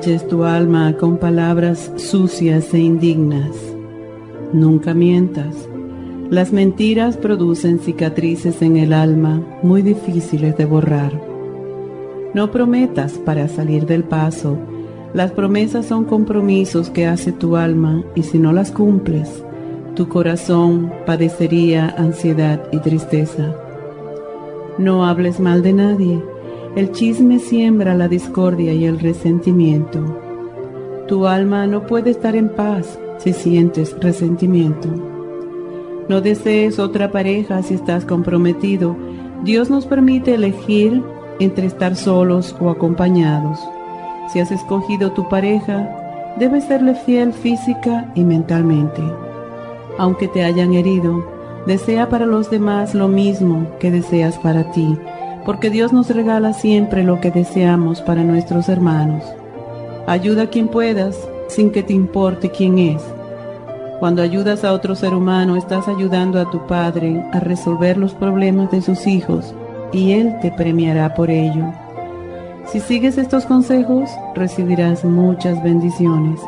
Tu alma con palabras sucias e indignas. Nunca mientas. Las mentiras producen cicatrices en el alma muy difíciles de borrar. No prometas para salir del paso. Las promesas son compromisos que hace tu alma y si no las cumples, tu corazón padecería ansiedad y tristeza. No hables mal de nadie el chisme siembra la discordia y el resentimiento. Tu alma no puede estar en paz si sientes resentimiento. No desees otra pareja si estás comprometido. Dios nos permite elegir entre estar solos o acompañados. Si has escogido tu pareja, debes serle fiel física y mentalmente. Aunque te hayan herido, desea para los demás lo mismo que deseas para ti porque Dios nos regala siempre lo que deseamos para nuestros hermanos. Ayuda a quien puedas sin que te importe quién es. Cuando ayudas a otro ser humano, estás ayudando a tu Padre a resolver los problemas de sus hijos y Él te premiará por ello. Si sigues estos consejos, recibirás muchas bendiciones.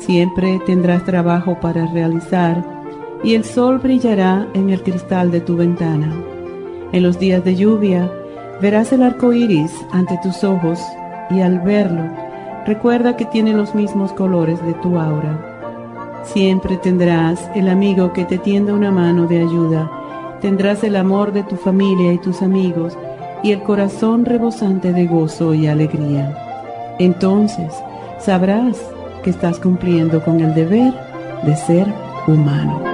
Siempre tendrás trabajo para realizar y el sol brillará en el cristal de tu ventana. En los días de lluvia, Verás el arco iris ante tus ojos y al verlo, recuerda que tiene los mismos colores de tu aura. Siempre tendrás el amigo que te tienda una mano de ayuda, tendrás el amor de tu familia y tus amigos y el corazón rebosante de gozo y alegría. Entonces sabrás que estás cumpliendo con el deber de ser humano.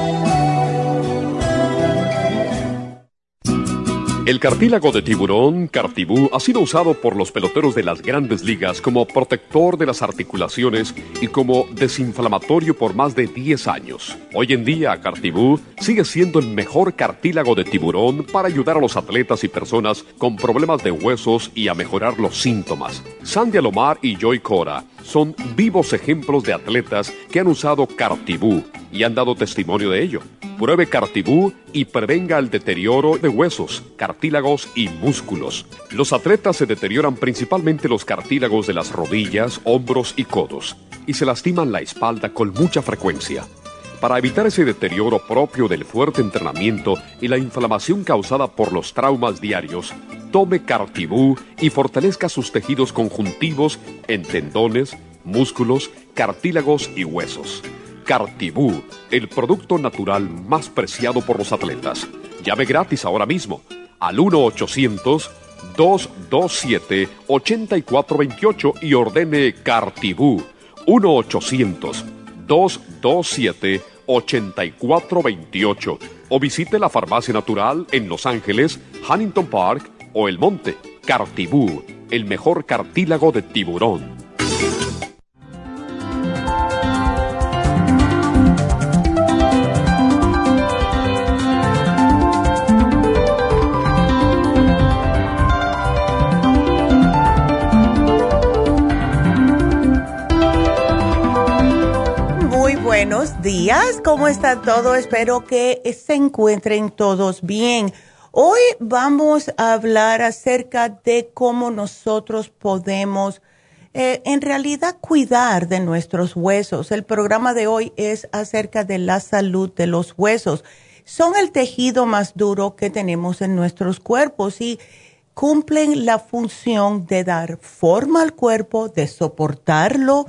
El cartílago de tiburón, Cartibú, ha sido usado por los peloteros de las grandes ligas como protector de las articulaciones y como desinflamatorio por más de 10 años. Hoy en día, Cartibú sigue siendo el mejor cartílago de tiburón para ayudar a los atletas y personas con problemas de huesos y a mejorar los síntomas. Sandy Alomar y Joy Cora son vivos ejemplos de atletas que han usado Cartibú y han dado testimonio de ello. Pruebe Cartibú y prevenga el deterioro de huesos, cartílagos y músculos. Los atletas se deterioran principalmente los cartílagos de las rodillas, hombros y codos y se lastiman la espalda con mucha frecuencia. Para evitar ese deterioro propio del fuerte entrenamiento y la inflamación causada por los traumas diarios, tome Cartibú y fortalezca sus tejidos conjuntivos en tendones, músculos, cartílagos y huesos. Cartibú, el producto natural más preciado por los atletas. Llave gratis ahora mismo al 1-800-227-8428 y ordene Cartibú. 1-800-227-8428 o visite la farmacia natural en Los Ángeles, Huntington Park o El Monte. Cartibú, el mejor cartílago de tiburón. Buenos días. ¿Cómo está todo? Espero que se encuentren todos bien. Hoy vamos a hablar acerca de cómo nosotros podemos eh, en realidad cuidar de nuestros huesos. El programa de hoy es acerca de la salud de los huesos. Son el tejido más duro que tenemos en nuestros cuerpos y cumplen la función de dar forma al cuerpo, de soportarlo,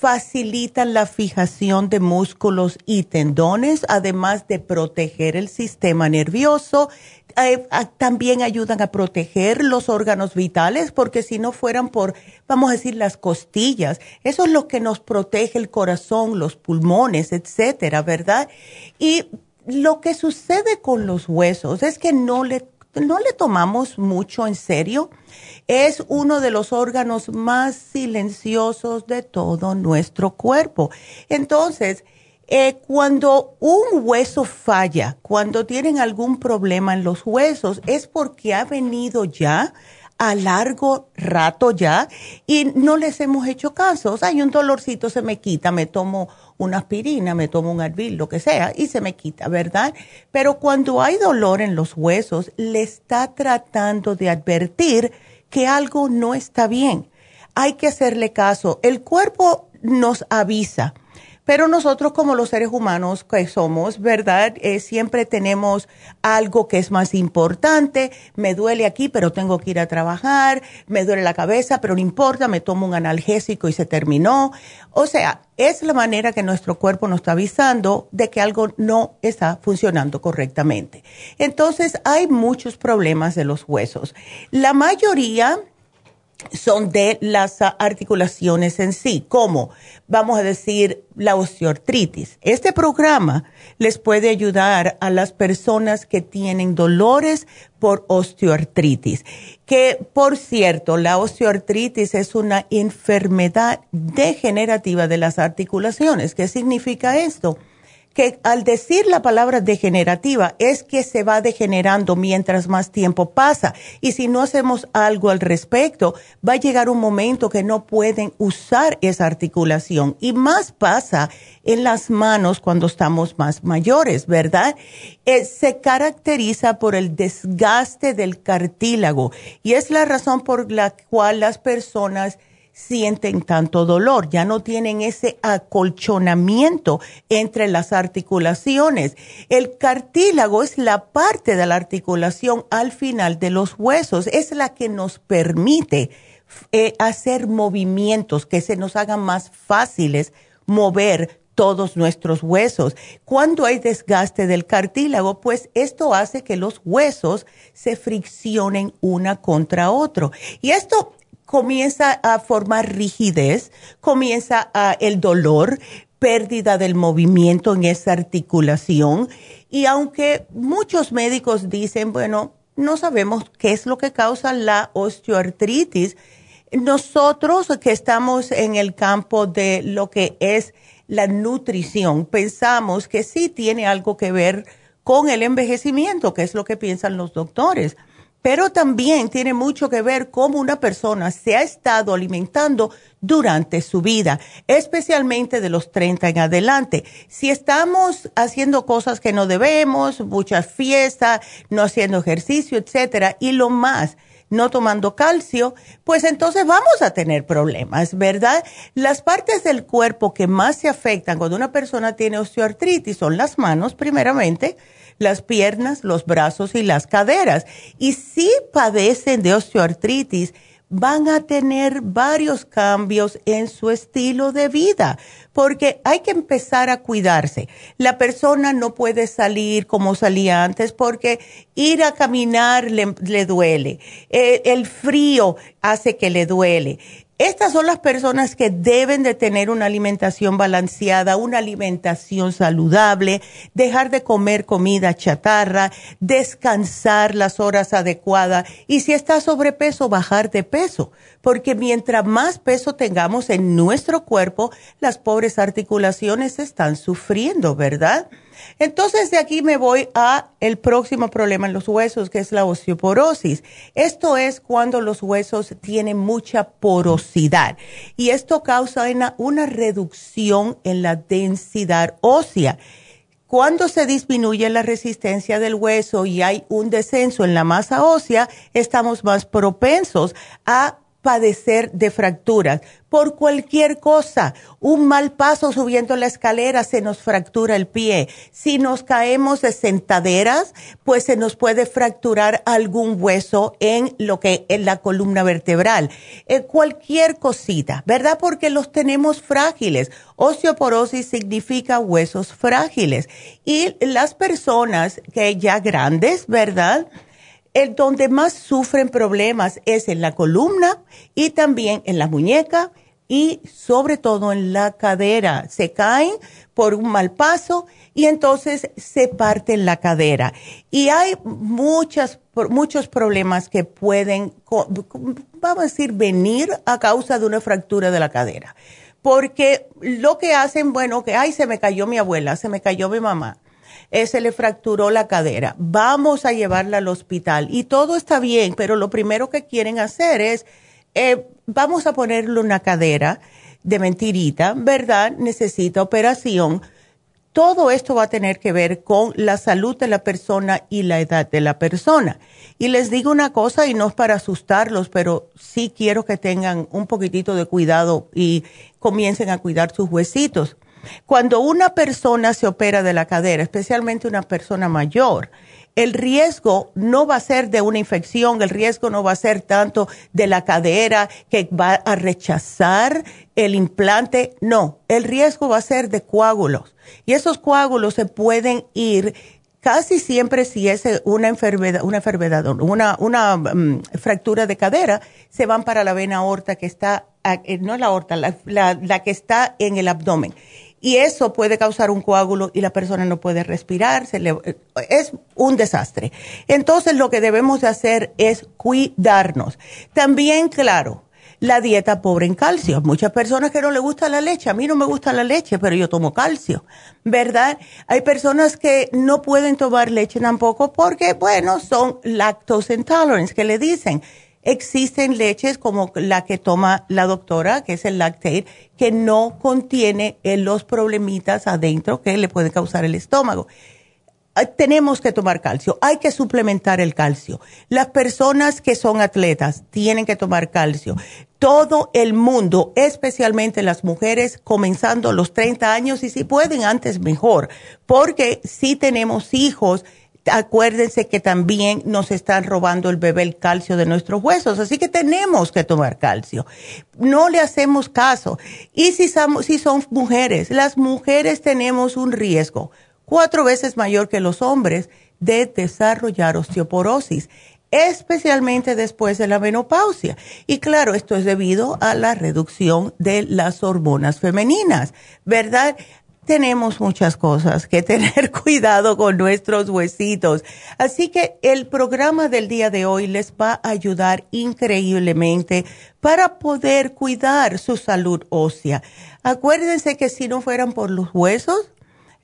facilitan la fijación de músculos y tendones, además de proteger el sistema nervioso. Eh, también ayudan a proteger los órganos vitales, porque si no fueran por, vamos a decir, las costillas, eso es lo que nos protege el corazón, los pulmones, etcétera, ¿verdad? Y lo que sucede con los huesos es que no le no le tomamos mucho en serio. Es uno de los órganos más silenciosos de todo nuestro cuerpo. Entonces, eh, cuando un hueso falla, cuando tienen algún problema en los huesos, es porque ha venido ya a largo rato ya y no les hemos hecho caso. O sea, hay un dolorcito, se me quita, me tomo una aspirina, me tomo un Advil, lo que sea, y se me quita, ¿verdad? Pero cuando hay dolor en los huesos, le está tratando de advertir que algo no está bien. Hay que hacerle caso. El cuerpo nos avisa pero nosotros como los seres humanos que somos, ¿verdad? Eh, siempre tenemos algo que es más importante. Me duele aquí, pero tengo que ir a trabajar. Me duele la cabeza, pero no importa, me tomo un analgésico y se terminó. O sea, es la manera que nuestro cuerpo nos está avisando de que algo no está funcionando correctamente. Entonces, hay muchos problemas de los huesos. La mayoría son de las articulaciones en sí, como vamos a decir la osteoartritis. Este programa les puede ayudar a las personas que tienen dolores por osteoartritis, que por cierto, la osteoartritis es una enfermedad degenerativa de las articulaciones. ¿Qué significa esto? Que al decir la palabra degenerativa es que se va degenerando mientras más tiempo pasa. Y si no hacemos algo al respecto, va a llegar un momento que no pueden usar esa articulación. Y más pasa en las manos cuando estamos más mayores, ¿verdad? Eh, se caracteriza por el desgaste del cartílago. Y es la razón por la cual las personas sienten tanto dolor, ya no tienen ese acolchonamiento entre las articulaciones. El cartílago es la parte de la articulación al final de los huesos, es la que nos permite eh, hacer movimientos que se nos hagan más fáciles mover todos nuestros huesos. Cuando hay desgaste del cartílago, pues esto hace que los huesos se friccionen una contra otro. Y esto comienza a formar rigidez, comienza a el dolor, pérdida del movimiento en esa articulación. Y aunque muchos médicos dicen, bueno, no sabemos qué es lo que causa la osteoartritis, nosotros que estamos en el campo de lo que es la nutrición, pensamos que sí tiene algo que ver con el envejecimiento, que es lo que piensan los doctores pero también tiene mucho que ver cómo una persona se ha estado alimentando durante su vida, especialmente de los 30 en adelante. Si estamos haciendo cosas que no debemos, muchas fiestas, no haciendo ejercicio, etcétera, y lo más, no tomando calcio, pues entonces vamos a tener problemas, ¿verdad? Las partes del cuerpo que más se afectan cuando una persona tiene osteoartritis son las manos, primeramente, las piernas, los brazos y las caderas. Y si padecen de osteoartritis, van a tener varios cambios en su estilo de vida, porque hay que empezar a cuidarse. La persona no puede salir como salía antes porque ir a caminar le, duele. Eh, el frío hace que le duele. Estas son las personas que deben de tener una alimentación balanceada, una alimentación saludable, dejar de comer comida chatarra, descansar las horas adecuadas y si está sobrepeso, bajar de peso, porque mientras más peso tengamos en nuestro cuerpo, las pobres articulaciones están sufriendo, ¿verdad? Entonces de aquí me voy a el próximo problema en los huesos, que es la osteoporosis. Esto es cuando los huesos tienen mucha porosidad y esto causa una, una reducción en la densidad ósea. Cuando se disminuye la resistencia del hueso y hay un descenso en la masa ósea, estamos más propensos a padecer de fracturas por cualquier cosa. Un mal paso subiendo la escalera se nos fractura el pie. Si nos caemos de sentaderas, pues se nos puede fracturar algún hueso en lo que en la columna vertebral. Eh, cualquier cosita, ¿verdad? Porque los tenemos frágiles. Osteoporosis significa huesos frágiles. Y las personas que ya grandes, ¿verdad? El donde más sufren problemas es en la columna y también en la muñeca y sobre todo en la cadera. Se caen por un mal paso y entonces se parte la cadera. Y hay muchas, muchos problemas que pueden, vamos a decir, venir a causa de una fractura de la cadera. Porque lo que hacen, bueno, que, ay, se me cayó mi abuela, se me cayó mi mamá eh, se le fracturó la cadera, vamos a llevarla al hospital y todo está bien, pero lo primero que quieren hacer es, eh, vamos a ponerle una cadera de mentirita, ¿verdad? Necesita operación. Todo esto va a tener que ver con la salud de la persona y la edad de la persona. Y les digo una cosa, y no es para asustarlos, pero sí quiero que tengan un poquitito de cuidado y comiencen a cuidar sus huesitos. Cuando una persona se opera de la cadera, especialmente una persona mayor, el riesgo no va a ser de una infección, el riesgo no va a ser tanto de la cadera que va a rechazar el implante, no, el riesgo va a ser de coágulos. Y esos coágulos se pueden ir casi siempre si es una enfermedad, una enfermedad, una, mm, fractura de cadera, se van para la vena aorta que está, eh, no la aorta, la que está en el abdomen y eso puede causar un coágulo y la persona no puede respirar, se le, es un desastre. Entonces lo que debemos de hacer es cuidarnos. También, claro, la dieta pobre en calcio. Muchas personas que no les gusta la leche, a mí no me gusta la leche, pero yo tomo calcio, ¿verdad? Hay personas que no pueden tomar leche tampoco porque, bueno, son lactose intolerance, que le dicen existen leches como la que toma la doctora, que es el lactate, que no contiene eh, los problemitas adentro que le pueden causar el estómago. Ah, tenemos que tomar calcio, hay que suplementar el calcio. Las personas que son atletas tienen que tomar calcio. Todo el mundo, especialmente las mujeres, comenzando los 30 años y si pueden antes mejor, porque si tenemos hijos, acuérdense que también nos están robando el bebé el calcio de nuestros huesos, así que tenemos que tomar calcio. No le hacemos caso. Y si, si son mujeres, las mujeres tenemos un riesgo cuatro veces mayor que los hombres de desarrollar osteoporosis, especialmente después de la menopausia. Y claro, esto es debido a la reducción de las hormonas femeninas, ¿verdad? Tenemos muchas cosas que tener cuidado con nuestros huesitos. Así que el programa del día de hoy les va a ayudar increíblemente para poder cuidar su salud ósea. Acuérdense que si no fueran por los huesos,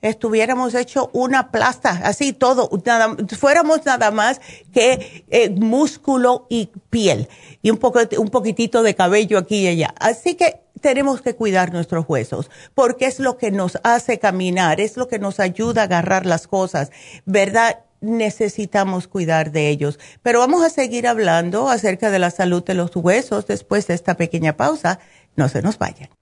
estuviéramos hecho una plasta, así todo, nada, fuéramos nada más que eh, músculo y piel y un, poco, un poquitito de cabello aquí y allá. Así que tenemos que cuidar nuestros huesos porque es lo que nos hace caminar, es lo que nos ayuda a agarrar las cosas, ¿verdad? Necesitamos cuidar de ellos. Pero vamos a seguir hablando acerca de la salud de los huesos después de esta pequeña pausa. No se nos vayan.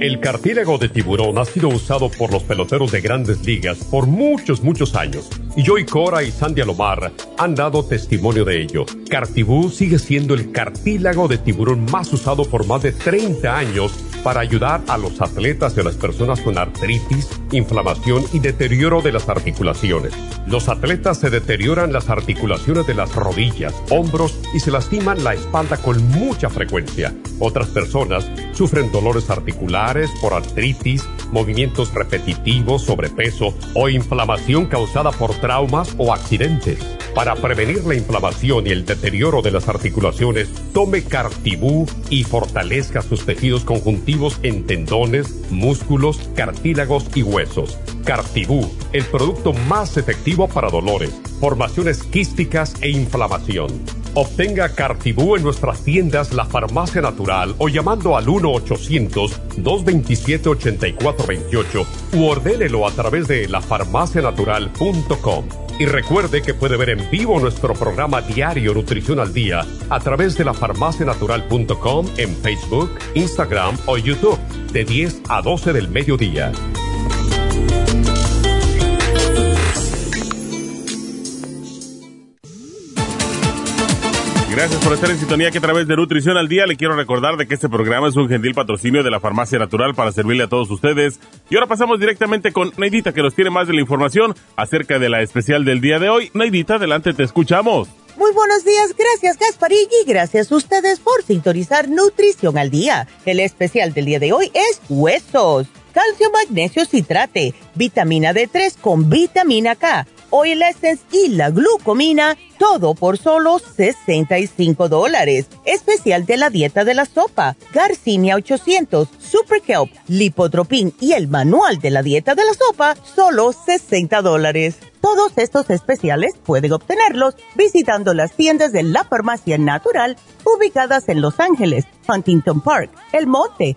El cartílago de tiburón ha sido usado por los peloteros de grandes ligas por muchos, muchos años. Y Joy Cora y Sandy Alomar han dado testimonio de ello. Cartibú sigue siendo el cartílago de tiburón más usado por más de 30 años para ayudar a los atletas y a las personas con artritis, inflamación y deterioro de las articulaciones. Los atletas se deterioran las articulaciones de las rodillas, hombros y se lastiman la espalda con mucha frecuencia. Otras personas sufren dolores articulares por artritis, movimientos repetitivos, sobrepeso o inflamación causada por traumas o accidentes. Para prevenir la inflamación y el deterioro de las articulaciones, tome Cartibú y fortalezca sus tejidos conjuntivos en tendones, músculos, cartílagos y huesos. Cartibú, el producto más efectivo para dolores, formaciones quísticas e inflamación. Obtenga Cartibú en nuestras tiendas La Farmacia Natural o llamando al 1-800-227-8428 u ordénelo a través de lafarmacianatural.com. Y recuerde que puede ver en vivo nuestro programa diario Nutrición al Día a través de lafarmacianatural.com en Facebook, Instagram o YouTube de 10 a 12 del mediodía. Gracias por estar en sintonía que a través de Nutrición al Día le quiero recordar de que este programa es un gentil patrocinio de la Farmacia Natural para servirle a todos ustedes. Y ahora pasamos directamente con Neidita que nos tiene más de la información acerca de la especial del día de hoy. Neidita, adelante, te escuchamos. Muy buenos días, gracias Gasparín y gracias a ustedes por sintonizar Nutrición al Día. El especial del día de hoy es huesos, calcio, magnesio, citrate, vitamina D3 con vitamina K Oil Essence y la glucomina, todo por solo 65 dólares. Especial de la dieta de la sopa, Garcinia 800, Super Kelp, Lipotropin y el manual de la dieta de la sopa, solo 60 dólares. Todos estos especiales pueden obtenerlos visitando las tiendas de la farmacia natural ubicadas en Los Ángeles, Huntington Park, El Monte,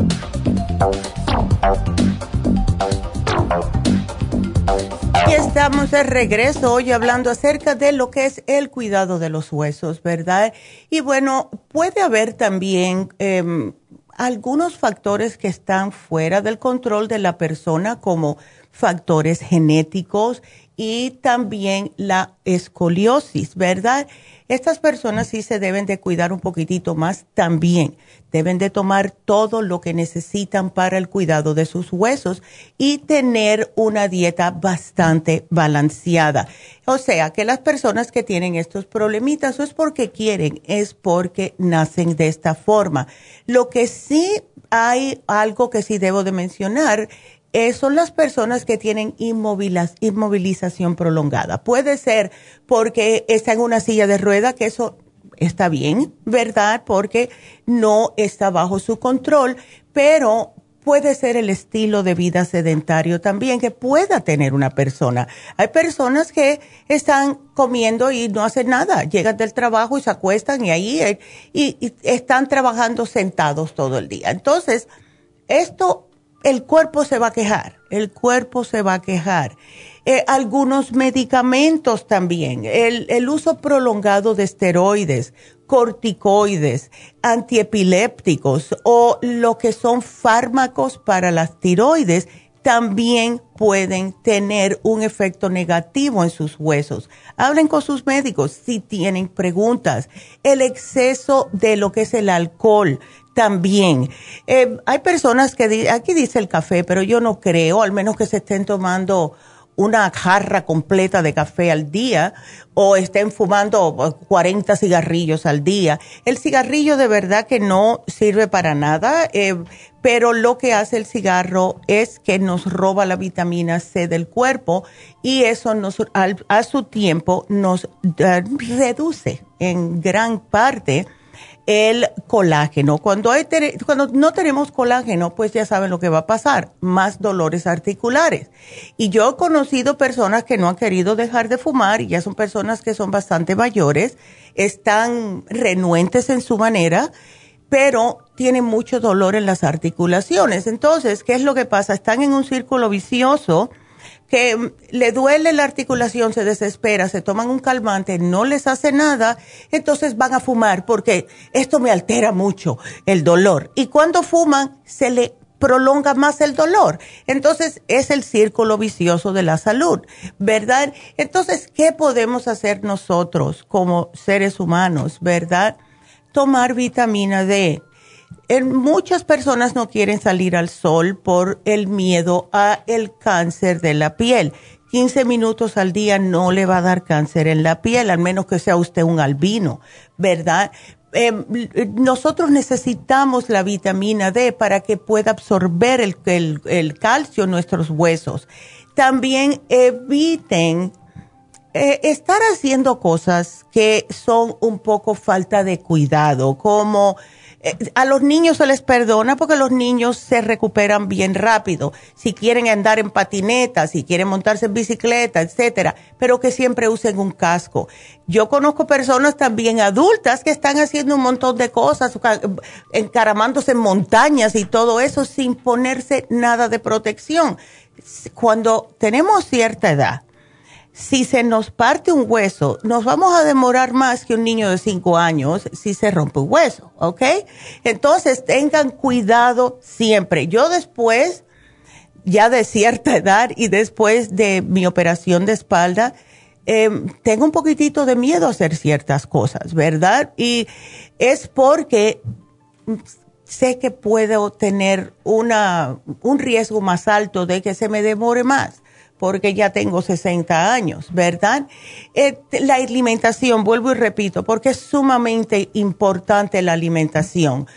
Estamos de regreso hoy hablando acerca de lo que es el cuidado de los huesos, ¿verdad? Y bueno, puede haber también em, algunos factores que están fuera del control de la persona, como factores genéticos y también la escoliosis, ¿verdad? Estas personas sí se deben de cuidar un poquitito más también. Deben de tomar todo lo que necesitan para el cuidado de sus huesos y tener una dieta bastante balanceada. O sea, que las personas que tienen estos problemitas no es porque quieren, es porque nacen de esta forma. Lo que sí hay algo que sí debo de mencionar eh, son las personas que tienen inmovilización prolongada. Puede ser porque está en una silla de rueda, que eso está bien, ¿verdad? Porque no está bajo su control, pero puede ser el estilo de vida sedentario también que pueda tener una persona. Hay personas que están comiendo y no hacen nada, llegan del trabajo y se acuestan y ahí eh, y están trabajando sentados todo el día. Entonces, esto el cuerpo se va a quejar, el cuerpo se va a quejar. Eh, algunos medicamentos también, el, el uso prolongado de esteroides, corticoides, antiepilépticos o lo que son fármacos para las tiroides también pueden tener un efecto negativo en sus huesos. Hablen con sus médicos si tienen preguntas. El exceso de lo que es el alcohol, también. Eh, hay personas que, aquí dice el café, pero yo no creo, al menos que se estén tomando una jarra completa de café al día o estén fumando 40 cigarrillos al día. El cigarrillo de verdad que no sirve para nada, eh, pero lo que hace el cigarro es que nos roba la vitamina C del cuerpo y eso nos, a su tiempo nos eh, reduce en gran parte el colágeno. Cuando, hay, cuando no tenemos colágeno, pues ya saben lo que va a pasar, más dolores articulares. Y yo he conocido personas que no han querido dejar de fumar y ya son personas que son bastante mayores, están renuentes en su manera, pero tienen mucho dolor en las articulaciones. Entonces, ¿qué es lo que pasa? Están en un círculo vicioso que le duele la articulación, se desespera, se toman un calmante, no les hace nada, entonces van a fumar porque esto me altera mucho el dolor. Y cuando fuman, se le prolonga más el dolor. Entonces es el círculo vicioso de la salud, ¿verdad? Entonces, ¿qué podemos hacer nosotros como seres humanos, verdad? Tomar vitamina D muchas personas no quieren salir al sol por el miedo a el cáncer de la piel. 15 minutos al día no le va a dar cáncer en la piel, al menos que sea usted un albino, ¿verdad? Em, nosotros necesitamos la vitamina D para que pueda absorber el, el, calcio en nuestros huesos. También eviten eh, estar haciendo cosas que son un poco falta de cuidado, como a los niños se les perdona porque los niños se recuperan bien rápido. Si quieren andar en patineta, si quieren montarse en bicicleta, etcétera, pero que siempre usen un casco. Yo conozco personas también adultas que están haciendo un montón de cosas, encaramándose en montañas y todo eso sin ponerse nada de protección. Cuando tenemos cierta edad, si se nos parte un hueso, nos vamos a demorar más que un niño de 5 años si se rompe un hueso, ¿ok? Entonces tengan cuidado siempre. Yo después, ya de cierta edad y después de mi operación de espalda, em, tengo un poquitito de miedo a hacer ciertas cosas, ¿verdad? Y es porque sé que puedo tener una, un riesgo más alto de que se me demore más porque ya tengo 60 años, ¿verdad? Eh, la alimentación, vuelvo y repito, porque es sumamente importante la alimentación.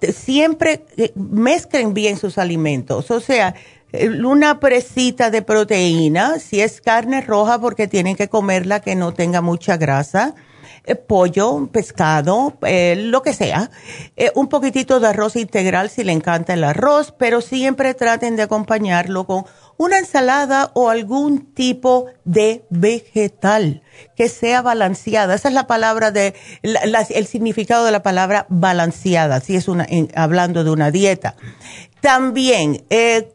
Siempre eh, mezclen bien sus alimentos, o sea, eh, una presita de proteína, si es carne roja, porque tienen que comerla que no tenga mucha grasa pollo, pescado, lo que sea. un poquitito de arroz integral si le encanta el arroz, pero siempre traten de acompañarlo con una ensalada o algún tipo de vegetal que sea balanceada. Esa es la palabra de, el significado de la palabra balanceada, si es una, hablando de una dieta. También, eh,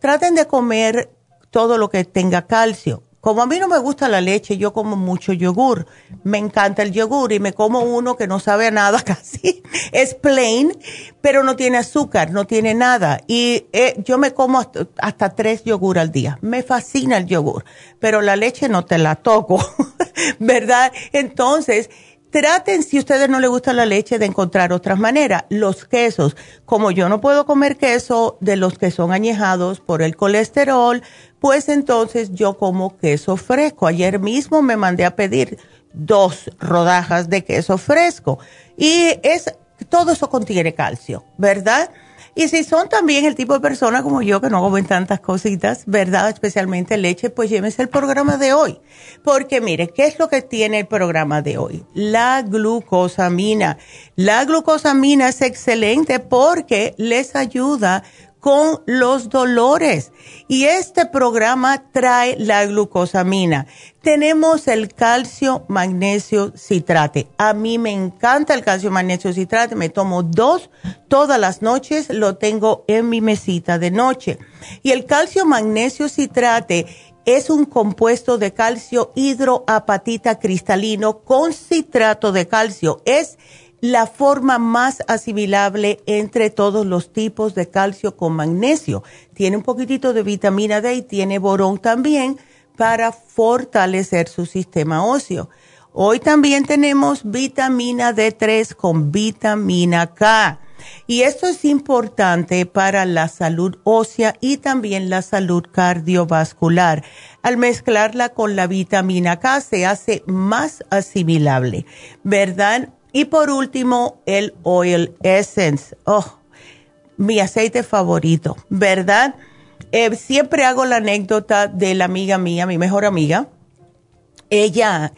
traten de comer todo lo que tenga calcio. Como a mí no me gusta la leche, yo como mucho yogur. Me encanta el yogur y me como uno que no sabe nada casi. Es plain, pero no tiene azúcar, no tiene nada. Y eh, yo me como hasta, tres yogur al día. Me fascina el yogur, pero la leche no te la toco, ¿verdad? Entonces, traten, si ustedes no les gusta la leche, de encontrar otras maneras. Los quesos, como yo no puedo comer queso de los que son añejados por el colesterol, pues entonces yo como queso fresco. Ayer mismo me mandé a pedir dos rodajas de queso fresco y es todo eso contiene calcio, ¿verdad? Y si son también el tipo de persona como yo que no comen tantas cositas, ¿verdad? Especialmente leche, pues llévense el programa de hoy. Porque mire, ¿qué es lo que tiene el programa de hoy? La glucosamina. La glucosamina es excelente porque les ayuda con los dolores. Y este programa trae la glucosamina. Tenemos el calcio magnesio citrate. A mí me encanta el calcio magnesio citrate. Me tomo dos todas las noches. Lo tengo en mi mesita de noche. Y el calcio magnesio citrate es un compuesto de calcio hidroapatita cristalino con citrato de calcio. Es la forma más asimilable entre todos los tipos de calcio con magnesio. Tiene un poquitito de vitamina D y tiene borón también para fortalecer su sistema óseo. Hoy también tenemos vitamina D3 con vitamina K. Y esto es importante para la salud ósea y también la salud cardiovascular. Al mezclarla con la vitamina K se hace más asimilable, ¿verdad? Y por último, el Oil Essence. Oh, mi aceite favorito, ¿verdad? Eh, siempre hago la anécdota de la amiga mía, mi mejor amiga. Ella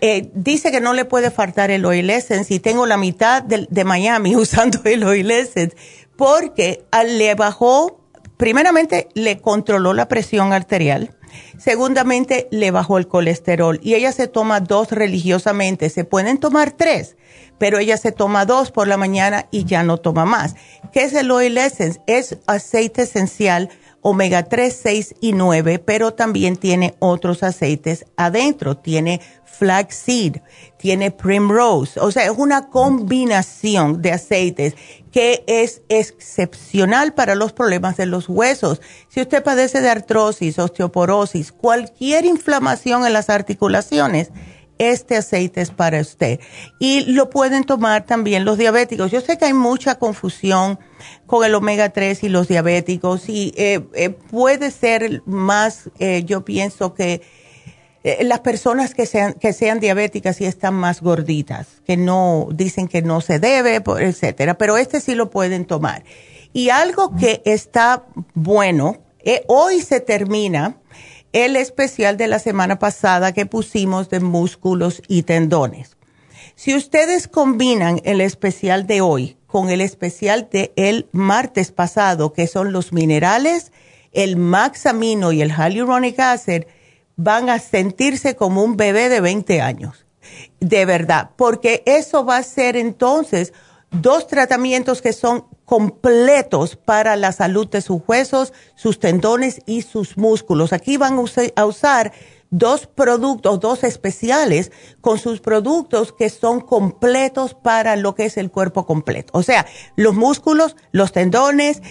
eh, dice que no le puede faltar el Oil Essence y tengo la mitad de, de Miami usando el Oil Essence porque le bajó, primeramente le controló la presión arterial Segundamente, le bajó el colesterol y ella se toma dos religiosamente. Se pueden tomar tres, pero ella se toma dos por la mañana y ya no toma más. ¿Qué es el oil essence? Es aceite esencial omega 3, 6 y 9, pero también tiene otros aceites adentro. Tiene flaxseed, tiene primrose, o sea, es una combinación de aceites que es excepcional para los problemas de los huesos. Si usted padece de artrosis, osteoporosis, cualquier inflamación en las articulaciones, este aceite es para usted. Y lo pueden tomar también los diabéticos. Yo sé que hay mucha confusión con el omega 3 y los diabéticos y eh, eh, puede ser más, eh, yo pienso que las personas que sean, que sean diabéticas y están más gorditas, que no dicen que no se debe, etcétera, pero este sí lo pueden tomar. Y algo que está bueno, hoy se termina el especial de la semana pasada que pusimos de músculos y tendones. Si ustedes combinan el especial de hoy con el especial de el martes pasado, que son los minerales, el maxamino y el hyaluronic acid, van a sentirse como un bebé de 20 años. De verdad, porque eso va a ser entonces dos tratamientos que son completos para la salud de sus huesos, sus tendones y sus músculos. Aquí van a usar dos productos, dos especiales con sus productos que son completos para lo que es el cuerpo completo. O sea, los músculos, los tendones,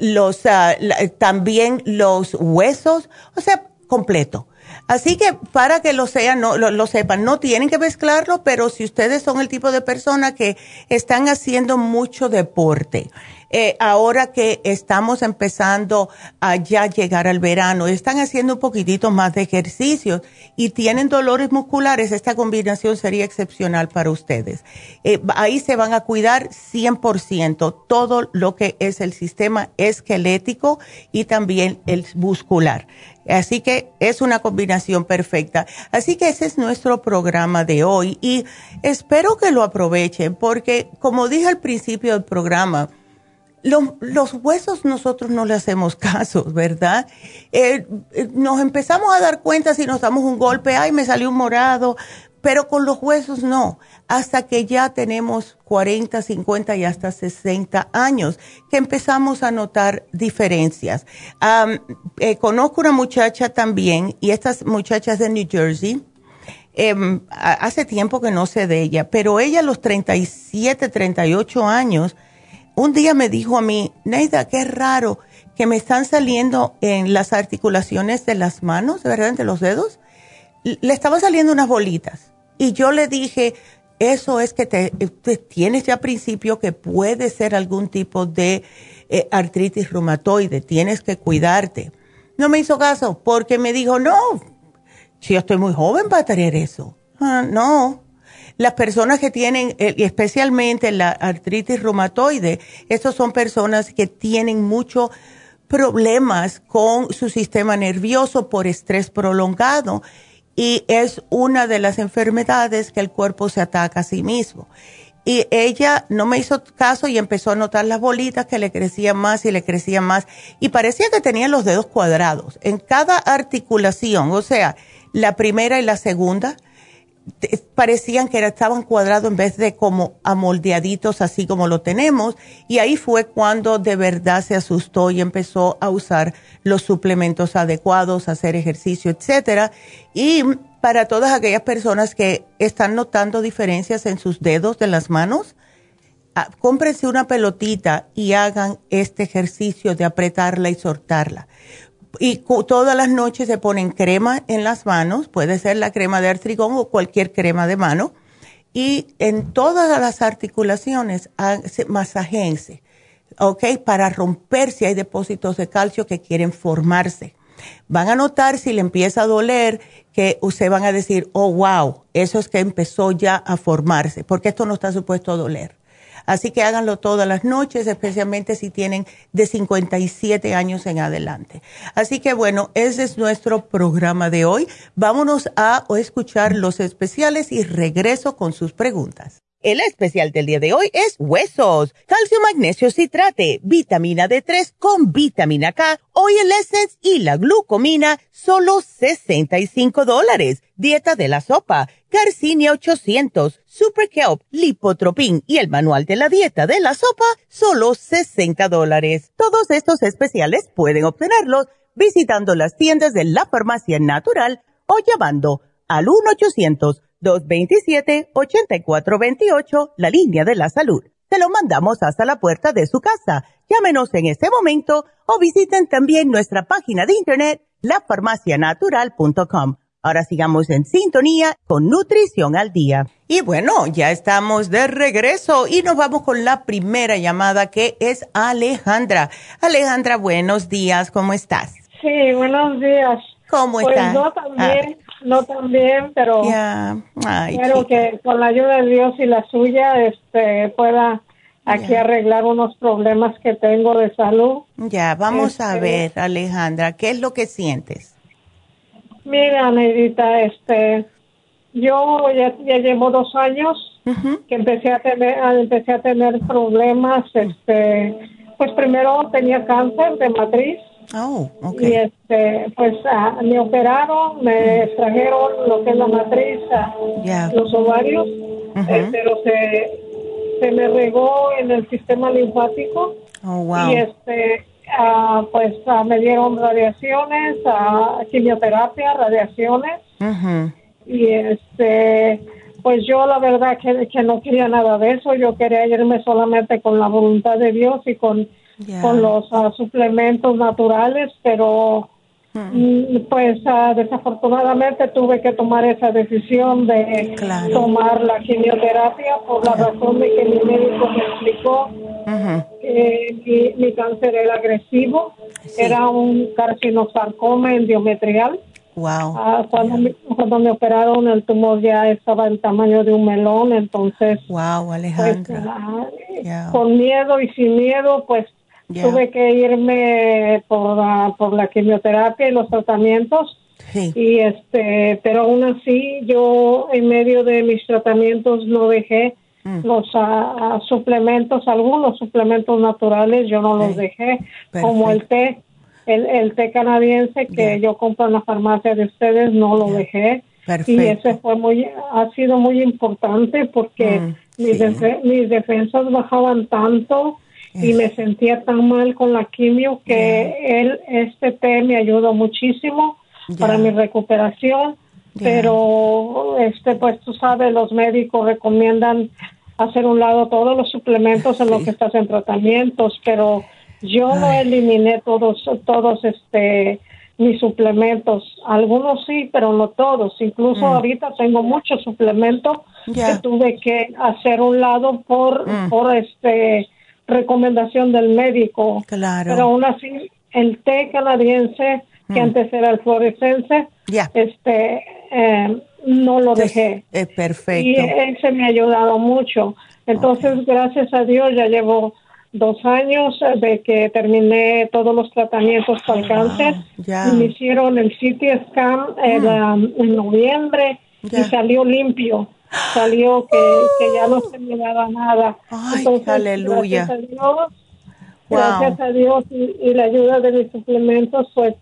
los, ah, también los huesos, o sea, completo. Así que para que lo, sean, no, lo, sepan, no tienen que mezclarlo, pero si ustedes son el tipo de persona que están haciendo mucho deporte, eh, ahora que estamos empezando a ya llegar al verano, están haciendo un poquitito más de ejercicios y tienen dolores musculares, esta combinación sería excepcional para ustedes. Eh, ahí se van a cuidar 100% todo lo que es el sistema esquelético y también el muscular. Así que es una combinación perfecta. Así que ese es nuestro programa de hoy y espero que lo aprovechen porque como dije al principio del programa, los, huesos nosotros no le hacemos caso, ¿verdad? Eh, eh, nos empezamos a dar cuenta si nos damos un golpe, ay, me salió un morado, pero con los huesos no, hasta que ya tenemos 40, 50 y hasta 60 años, que empezamos a notar diferencias. Eh, conozco una muchacha también, y estas muchachas de New Jersey, em, hace tiempo que no sé de ella, pero ella a los 37, 38 años, un día me dijo a mí, Neida, qué raro que me están saliendo en las articulaciones de las manos, ¿verdad? De los dedos. Le estaban saliendo unas bolitas. Y yo le dije, eso es que te, tienes ya principio que puede ser algún tipo de eh, artritis reumatoide, tienes que cuidarte. No me hizo caso porque me dijo, no, si yo estoy muy joven para tener eso. Ah, no, las personas que tienen, eh, especialmente la artritis reumatoide, estos son personas que tienen muchos problemas con su sistema nervioso por estrés prolongado y es una de las enfermedades que el cuerpo se ataca a sí mismo. Y ella no me hizo caso y empezó a notar las bolitas que le crecían más y le crecían más. Y parecía que tenía los dedos cuadrados en cada articulación, o sea, la primera y la segunda, parecían que estaban cuadrados en vez de como amoldeaditos así como lo tenemos. Y ahí fue cuando de verdad se asustó y empezó a usar los suplementos adecuados, hacer ejercicio, etcétera. Y para todas aquellas personas que están notando diferencias en sus dedos de las manos, ah, cómprense una pelotita y hagan este ejercicio de apretarla y soltarla y todas las noches se ponen crema en las manos, puede ser la crema de artrigón o cualquier crema de mano, y en todas las articulaciones masajeense, ¿ok? Para romper si hay depósitos de calcio que quieren formarse. Van a notar si le empieza a doler que ustedes van a decir, oh, wow, eso es que empezó ya a formarse, porque esto no está supuesto a doler. Así que háganlo todas las noches, especialmente si tienen de 57 años en adelante. Así que bueno, ese es nuestro programa de hoy. Vámonos a escuchar los especiales y regreso con sus preguntas. El especial del día de hoy es huesos, calcio, magnesio, citrate, vitamina D3 con vitamina K, oil essence y la glucomina, solo 65 dólares. Dieta de la sopa, Garcinia 800, Super Kelp, Lipotropin y el manual de la dieta de la sopa, solo 60 dólares. Todos estos especiales pueden obtenerlos visitando las tiendas de la farmacia natural o llamando al 1 800 227-8428, la línea de la salud. Se lo mandamos hasta la puerta de su casa. Llámenos en este momento o visiten también nuestra página de internet, lafarmacianatural.com Ahora sigamos en sintonía con Nutrición al Día. Y bueno, ya estamos de regreso y nos vamos con la primera llamada que es Alejandra. Alejandra, buenos días, ¿cómo estás? Sí, buenos días. ¿Cómo pues estás? No también, no también, pero espero que con la ayuda de Dios y la suya este, pueda aquí arreglar unos problemas que tengo de salud. Ya, vamos a este, ver, Alejandra, ¿qué es lo que sientes? Mira, Neidita, este, yo ya, llevo dos años que empecé a tener, empecé a tener problemas, este, pues primero tenía cáncer de matriz. Oh, Y este, pues ah, me operaron, me extrajeron lo que es la matriz, los ovarios, eh, pero se, se me regó en el sistema linfático. Oh, wow. Y este, Ah, pues ah, me dieron radiaciones, uh, quimioterapia, radiaciones. Y este, pues yo la verdad que, que, no quería nada de eso, yo quería irme solamente con la voluntad de Dios y con, con los suplementos naturales, pero Mm, pues ah, desafortunadamente tuve que tomar esa decisión de tomar la quimioterapia por la razón de que mi médico me explicó que mi, cáncer era agresivo, era un carcinosarcoma endiometrial. Wow. Ah, cuando, me, cuando me operaron el tumor ya estaba el tamaño de un melón, entonces. Wow, pues, Alejandra. Ah, con miedo y sin miedo, pues Tuve que irme por, la, por la quimioterapia y los tratamientos. Y este, pero aún así yo en medio de mis tratamientos no dejé mm. los uh, suplementos, algunos suplementos naturales yo no los dejé, como el té, el, el té canadiense que yo compro en la farmacia de ustedes, no lo dejé. Y ese fue muy, ha sido muy importante porque mm, mis, mis defensas bajaban tanto y me sentía tan mal con la quimio que él, este té me ayudó muchísimo para mi recuperación, pero este pues tú sabes, los médicos recomiendan hacer un lado todos los suplementos en los que estás en tratamientos, pero yo no eliminé todos todos este mis suplementos, algunos sí, pero no todos. Incluso mm. ahorita tengo muchos suplementos que tuve que hacer un lado por mm. por este recomendación del médico. Claro. Pero aún así, el té canadiense, que mm. antes era el fluorescente, este, eh, no lo dejé. Es perfecto. Y ese me ha ayudado mucho. Entonces, gracias a Dios, ya llevo dos años de que terminé todos los tratamientos para el cáncer. Y me hicieron el CT scan mm. en noviembre y salió limpio salió que, que ya no se me daba nada. Ay, aleluya. Gracias a Dios, gracias a Dios y, la ayuda de mis suplementos, pues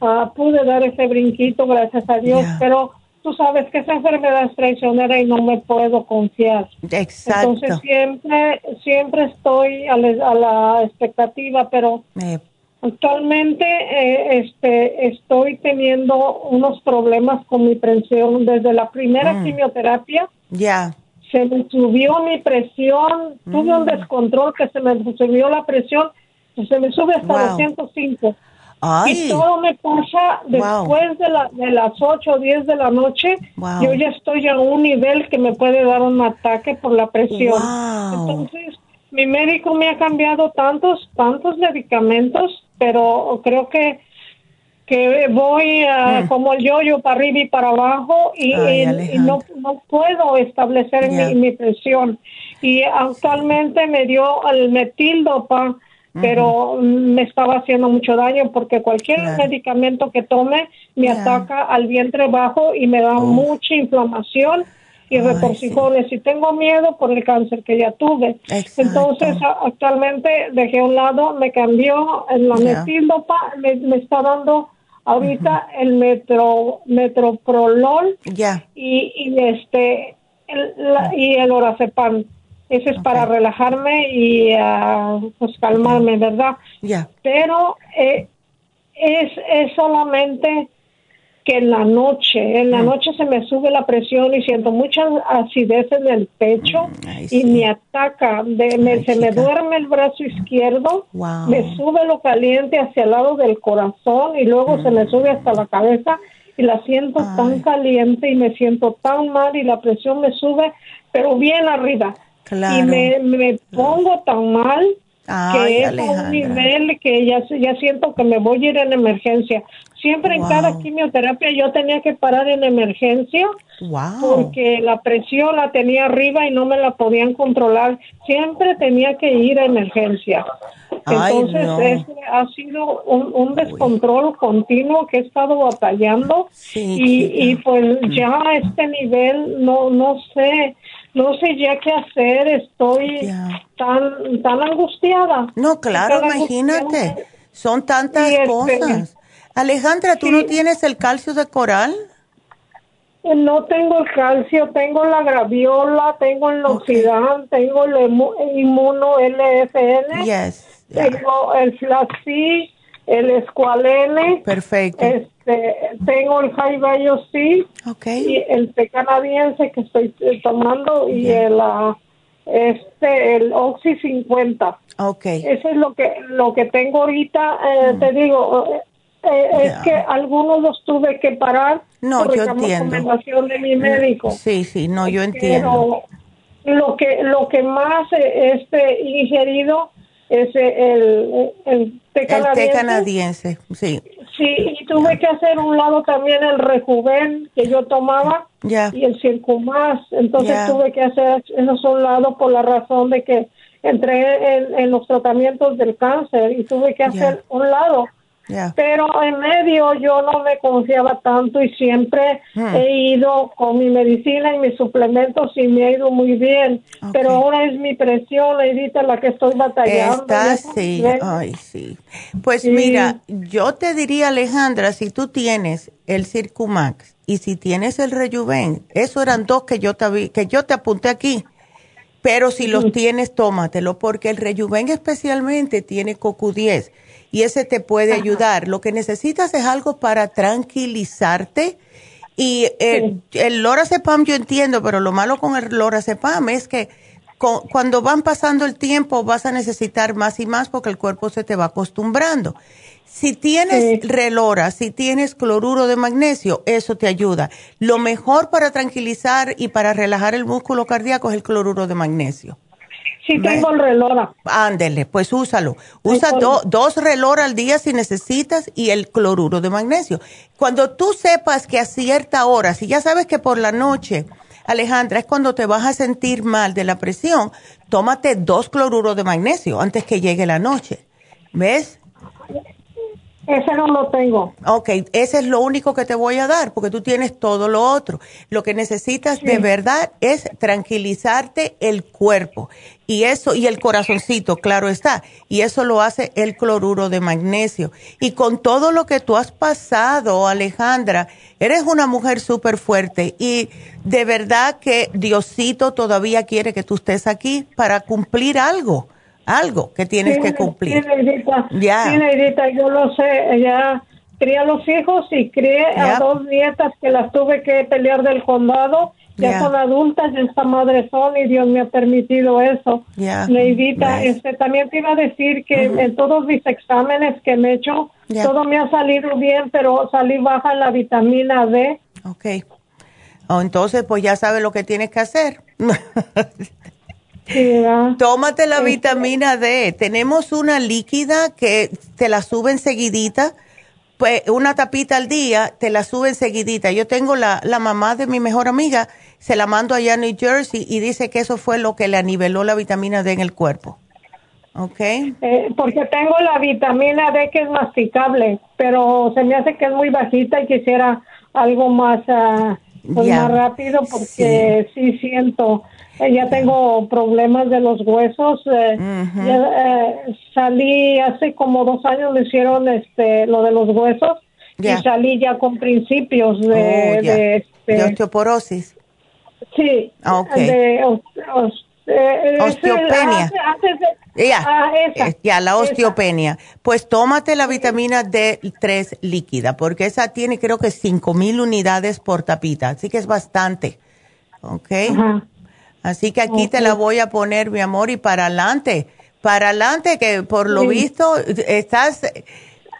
uh, pude dar ese brinquito, gracias a Dios, pero tú sabes que esa enfermedad es traicionera y no me puedo confiar. Exacto. Entonces siempre, siempre estoy a, la expectativa, pero Actualmente eh, este, estoy teniendo unos problemas con mi presión desde la primera mm. quimioterapia. Ya. Se me subió mi presión, tuve un mm. descontrol que se me subió la presión, se me sube hasta 205. Y todo me pasa después de, la, de las 8 o 10 de la noche. Yo ya estoy a un nivel que me puede dar un ataque por la presión. Entonces, mi médico me ha cambiado tantos, tantos medicamentos pero creo que que voy mm. como el yo-yo para arriba y para abajo y, no, no, puedo establecer mi, mi, presión. Y actualmente me dio el metildopa, pero me estaba haciendo mucho daño porque cualquier medicamento que tome me ataca al vientre bajo y me da mucha inflamación y retorcijones. y tengo miedo por el cáncer que ya tuve. Entonces, actualmente dejé a un lado, me cambió en la yeah. me, está dando ahorita el metro metroprolol y, y este el, y el oracepan. Ese es para relajarme y uh, pues calmarme, ¿verdad? Pero eh, es, es solamente que en la noche, en la mm. noche se me sube la presión y siento mucha acidez en el pecho mm, y me ataca, me, se me duerme el brazo izquierdo, me sube lo caliente hacia el lado del corazón y luego se me mm. sube hasta la cabeza y la siento tan caliente y me siento tan mal y la presión me sube, pero bien arriba. Y me, me pongo tan mal que es un nivel que ya, ya siento que me voy a ir en emergencia. Siempre en cada quimioterapia yo tenía que parar en emergencia porque la presión la tenía arriba y no me la podían controlar. Siempre tenía que ir a emergencia. Entonces ha sido un, descontrol continuo que he estado batallando y, y pues ya a este nivel no no sé no sé ya qué hacer, estoy tan tan angustiada. No, claro, imagínate, son tantas este, cosas. Alejandra, ¿tú no tienes el calcio de coral? Eh, no tengo el calcio, tengo la graviola, tengo el oxidante, tengo el inmuno LFN, yes, tengo el flaxseed, el escualene. Perfecto. Este, tengo el high value C y el té canadiense que estoy eh, tomando y el ah, este el Oxy 50. Okay. Eso es lo que lo que tengo ahorita. Eh, mm. Te digo, eh, es que algunos los tuve que parar. No, por yo entiendo. recomendación de mi médico. Sí, sí, no, yo entiendo. lo que lo que más este ingerido es el, el, té canadiense. El té canadiense, sí. Sí, y tuve que hacer un lado también el rejuven que yo tomaba y el circumás. Entonces tuve que hacer esos un lado por la razón de que entré en, en los tratamientos del cáncer y tuve que hacer un lado. Pero en medio yo no me confiaba tanto y siempre hmm. he ido con mi medicina y mis suplementos y me ha ido muy bien. Pero ahora es mi presión, Edita, la que estoy batallando. Está, sí, ay, sí. Pues mira, yo te diría, Alejandra, si tú tienes el Circumax y si tienes el Rejuven, eso eran dos que yo te, que yo te apunté aquí. Pero si los tienes, tómatelo, porque el Rejuven especialmente tiene CoQ10 y ese te puede ayudar. Lo que necesitas es algo para tranquilizarte. Y el, el lorazepam yo entiendo, pero lo malo con el lorazepam es que cuando van pasando el tiempo vas a necesitar más y más porque el cuerpo se te va acostumbrando. Si tienes relora, si tienes cloruro de magnesio, eso te ayuda. Lo mejor para tranquilizar y para relajar el músculo cardíaco es el cloruro de magnesio. Sí, tengo el relora. Ándele, pues úsalo. Usa dos relora al día si necesitas y el cloruro de magnesio. Cuando tú sepas que a cierta hora, si ya sabes que por la noche, Alejandra, es cuando te vas a sentir mal de la presión, tómate dos cloruros de magnesio antes que llegue la noche. ¿Ves? Ese no lo tengo. Ok, ese es lo único que te voy a dar, porque tú tienes todo lo otro. Lo que necesitas de verdad es tranquilizarte el cuerpo. Y eso, y el corazoncito, claro está. Y eso lo hace el cloruro de magnesio. Y con todo lo que tú has pasado, Alejandra, eres una mujer súper fuerte. Y de verdad que Diosito todavía quiere que tú estés aquí para cumplir algo algo que tienes que cumplir. Sí, Neidita, ya. Sí, yo lo sé, ya crié a los hijos y crié a dos nietas que las tuve que pelear del condado. Ya son adultas, ya esta madre son y Dios me ha permitido eso. Neidita, este, también te iba a decir que en todos mis exámenes que me he hecho, todo me ha salido bien, pero salí baja en la vitamina D. Ok. Oh, entonces, pues ya sabes lo que tienes que hacer. Tómate la vitamina D. Tenemos una líquida que te la sube enseguidita, pues una tapita al día, te la sube enseguidita. Yo tengo la, la mamá de mi mejor amiga, se la mando allá a New Jersey y dice que eso fue lo que le aniveló la vitamina D en el cuerpo. ¿Ok? Eh, porque tengo la vitamina D que es masticable, pero se me hace que es muy bajita y quisiera algo más, uh, más rápido porque sí siento ya tengo problemas de los huesos. Eh, eh, salí hace como dos años, me hicieron este, lo de los huesos y salí ya con principios de, oh, este, osteoporosis. Sí, ah, de osteopenia. ya, la osteopenia. Pues tómate la vitamina D3 líquida, porque esa tiene creo que 5000 unidades por tapita, así que es bastante. ¿Ok? Así que aquí te la voy a poner, mi amor, y para adelante. Para adelante, que por lo visto estás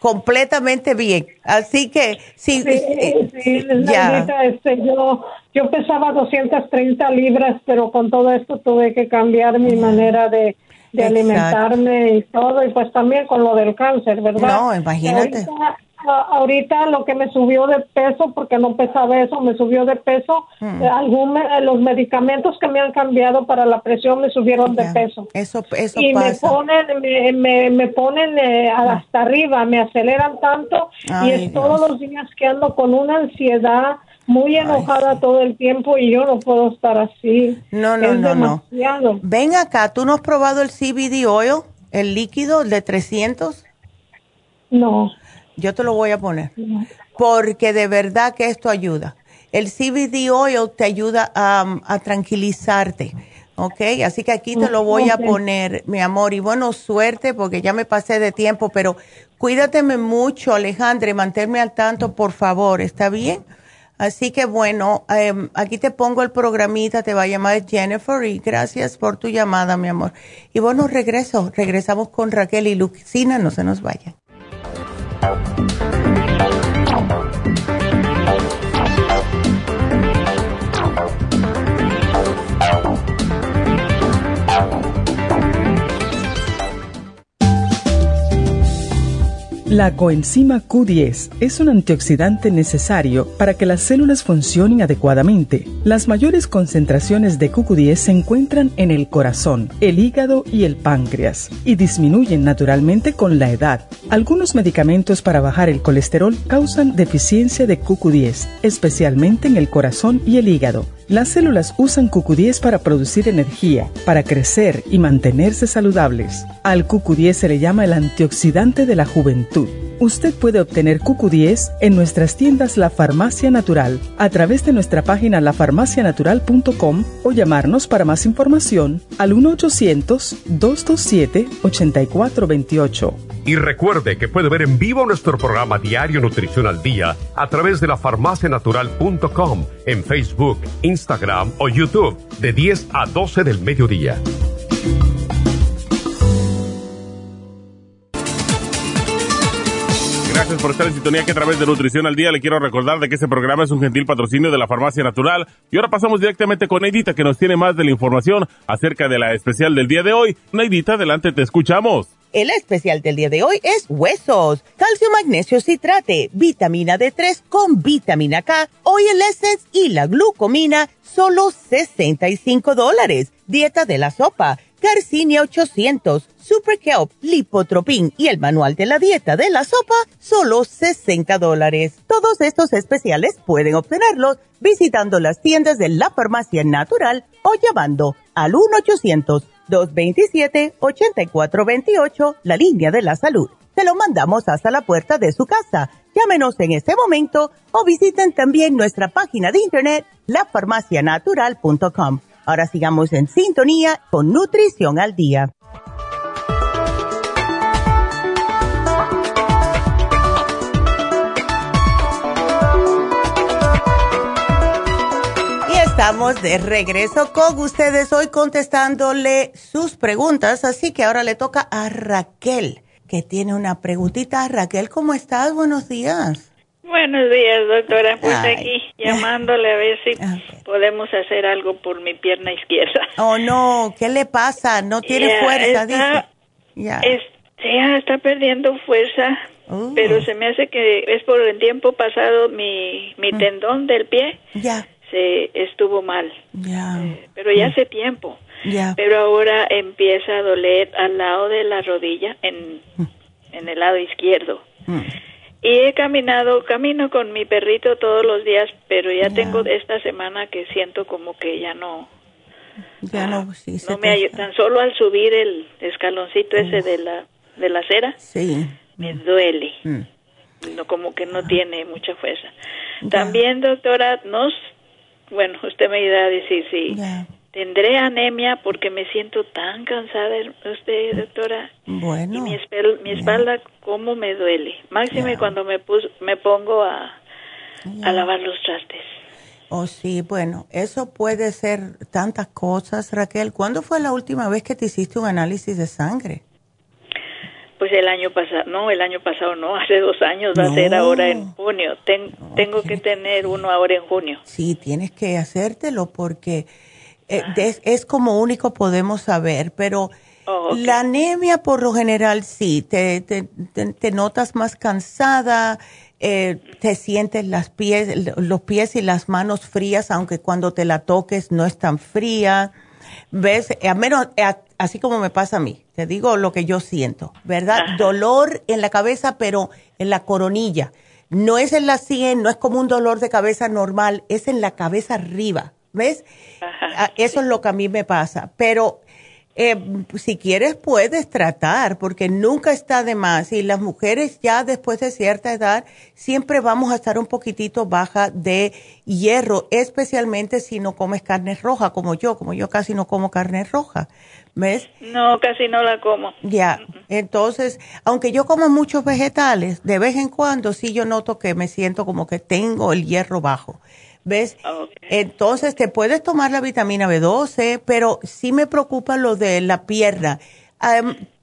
completamente bien. Así que sí, sí, sí ya. Este, yo, yo pesaba 230 libras, pero con todo esto tuve que cambiar mi manera de, alimentarme y todo, y pues también con lo del cáncer, ¿verdad? No, imagínate ahorita lo que me subió de peso, porque no pesaba eso, me subió de peso, hmm. eh, algún, eh, los medicamentos que me han cambiado para la presión me subieron de peso. Eso, eso y me ponen, me, me, ponen eh, hasta arriba, me aceleran tanto y es todos los días que ando con una ansiedad muy enojada todo el tiempo y yo no puedo estar así. No, no, no, no. Ven acá, ¿tú no has probado el CBD oil, el líquido de 300? No. Yo te lo voy a poner. Porque de verdad que esto ayuda. El CBD oil te ayuda a, tranquilizarte. ¿ok? Así que aquí te lo voy a poner, mi amor. Y bueno, suerte porque ya me pasé de tiempo, pero cuídateme mucho, Alejandra, y manténme al tanto, por favor, ¿está bien? Así que bueno, em, aquí te pongo el programita, te va a llamar Jennifer y gracias por tu llamada, mi amor. Y bueno, regreso, regresamos con Raquel y Lucina, no se nos vayan. Thank you. La coenzima Q10 es un antioxidante necesario para que las células funcionen adecuadamente. Las mayores concentraciones de Q10 se encuentran en el corazón, el hígado y el páncreas y disminuyen naturalmente con la edad. Algunos medicamentos para bajar el colesterol causan deficiencia de Q10, especialmente en el corazón y el hígado. Las células usan QQ10 para producir energía, para crecer y mantenerse saludables. Al QQ10 se le llama el antioxidante de la juventud. Usted puede obtener QQ10 en nuestras tiendas La Farmacia Natural a través de nuestra página lafarmacianatural.com o llamarnos para más información al 1-800-227-8428. Y recuerde que puede ver en vivo nuestro programa Diario Nutrición al Día a través de lafarmacianatural.com en Facebook, Instagram o YouTube de 10 a 12 del mediodía. Gracias por estar en sintonía que a través de Nutrición al Día le quiero recordar de que este programa es un gentil patrocinio de la Farmacia Natural. Y ahora pasamos directamente con Neidita que nos tiene más de la información acerca de la especial del día de hoy. Neidita, adelante, te escuchamos. El especial del día de hoy es huesos, calcio, magnesio, citrate, vitamina D3 con vitamina K, oil essence y la glucomina, solo 65 dólares. Dieta de la sopa, Garcinia 800, Super Kelp, Lipotropin y el manual de la dieta de la sopa, solo 60 dólares. Todos estos especiales pueden obtenerlos visitando las tiendas de la farmacia natural o llamando al 1 800 227-8428, la línea de la salud. Se lo mandamos hasta la puerta de su casa. Llámenos en este momento o visiten también nuestra página de internet, lafarmacianatural.com. Ahora sigamos en sintonía con Nutrición al Día. estamos de regreso con ustedes hoy contestándole sus preguntas, así que ahora le toca a Raquel, que tiene una preguntita. Raquel, ¿cómo estás? Buenos días. Buenos días, doctora. Pues aquí llamándole a ver si podemos hacer algo por mi pierna izquierda. Oh, no, ¿qué le pasa? No tiene fuerza, está, Ya. está perdiendo fuerza, oh. pero se me hace que es por el tiempo pasado mi, mi mm. tendón del pie. Se estuvo mal. Eh, pero ya hace tiempo. Pero ahora empieza a doler al lado de la rodilla, en, en el lado izquierdo. Y he caminado, camino con mi perrito todos los días, pero ya tengo esta semana que siento como que ya no. Ya no, no me tan solo al subir el escaloncito ese de la de la acera, sí. me duele. Mm. No, como que no tiene mucha fuerza. También, doctora, nos bueno, usted me irá a decir si tendré anemia porque me siento tan cansada, usted, doctora. Bueno. Y mi, espalda, cómo me duele. Máxime cuando me, me pongo a, a lavar los trastes. Oh, sí, bueno, eso puede ser tantas cosas, Raquel. ¿Cuándo fue la última vez que te hiciste un análisis de sangre? Pues el año pasado, no, el año pasado no, hace dos años, va a ser ahora en junio. Tengo que tener uno ahora en junio. Sí, tienes que hacértelo porque eh, es, como único podemos saber, pero oh, la anemia por lo general sí, te, te, notas más cansada, eh, te sientes las pies, los pies y las manos frías, aunque cuando te la toques no es tan fría. ¿Ves? A menos, así como me pasa a mí, te digo lo que yo siento, ¿verdad? Dolor en la cabeza, pero en la coronilla. No es en la sien, no es como un dolor de cabeza normal, es en la cabeza arriba, ¿ves? Ah, eso es lo que a mí me pasa. Pero eh, si quieres puedes tratar, porque nunca está de más. Y las mujeres ya después de cierta edad siempre vamos a estar un poquitito baja de hierro, especialmente si no comes carne roja, como yo, como yo casi no como carne roja. ¿Ves? No, casi no la como. Ya, entonces, aunque yo como muchos vegetales, de vez en cuando sí yo noto que me siento como que tengo el hierro bajo. ¿Ves? Entonces te puedes tomar la vitamina B12, pero sí me preocupa lo de la pierna.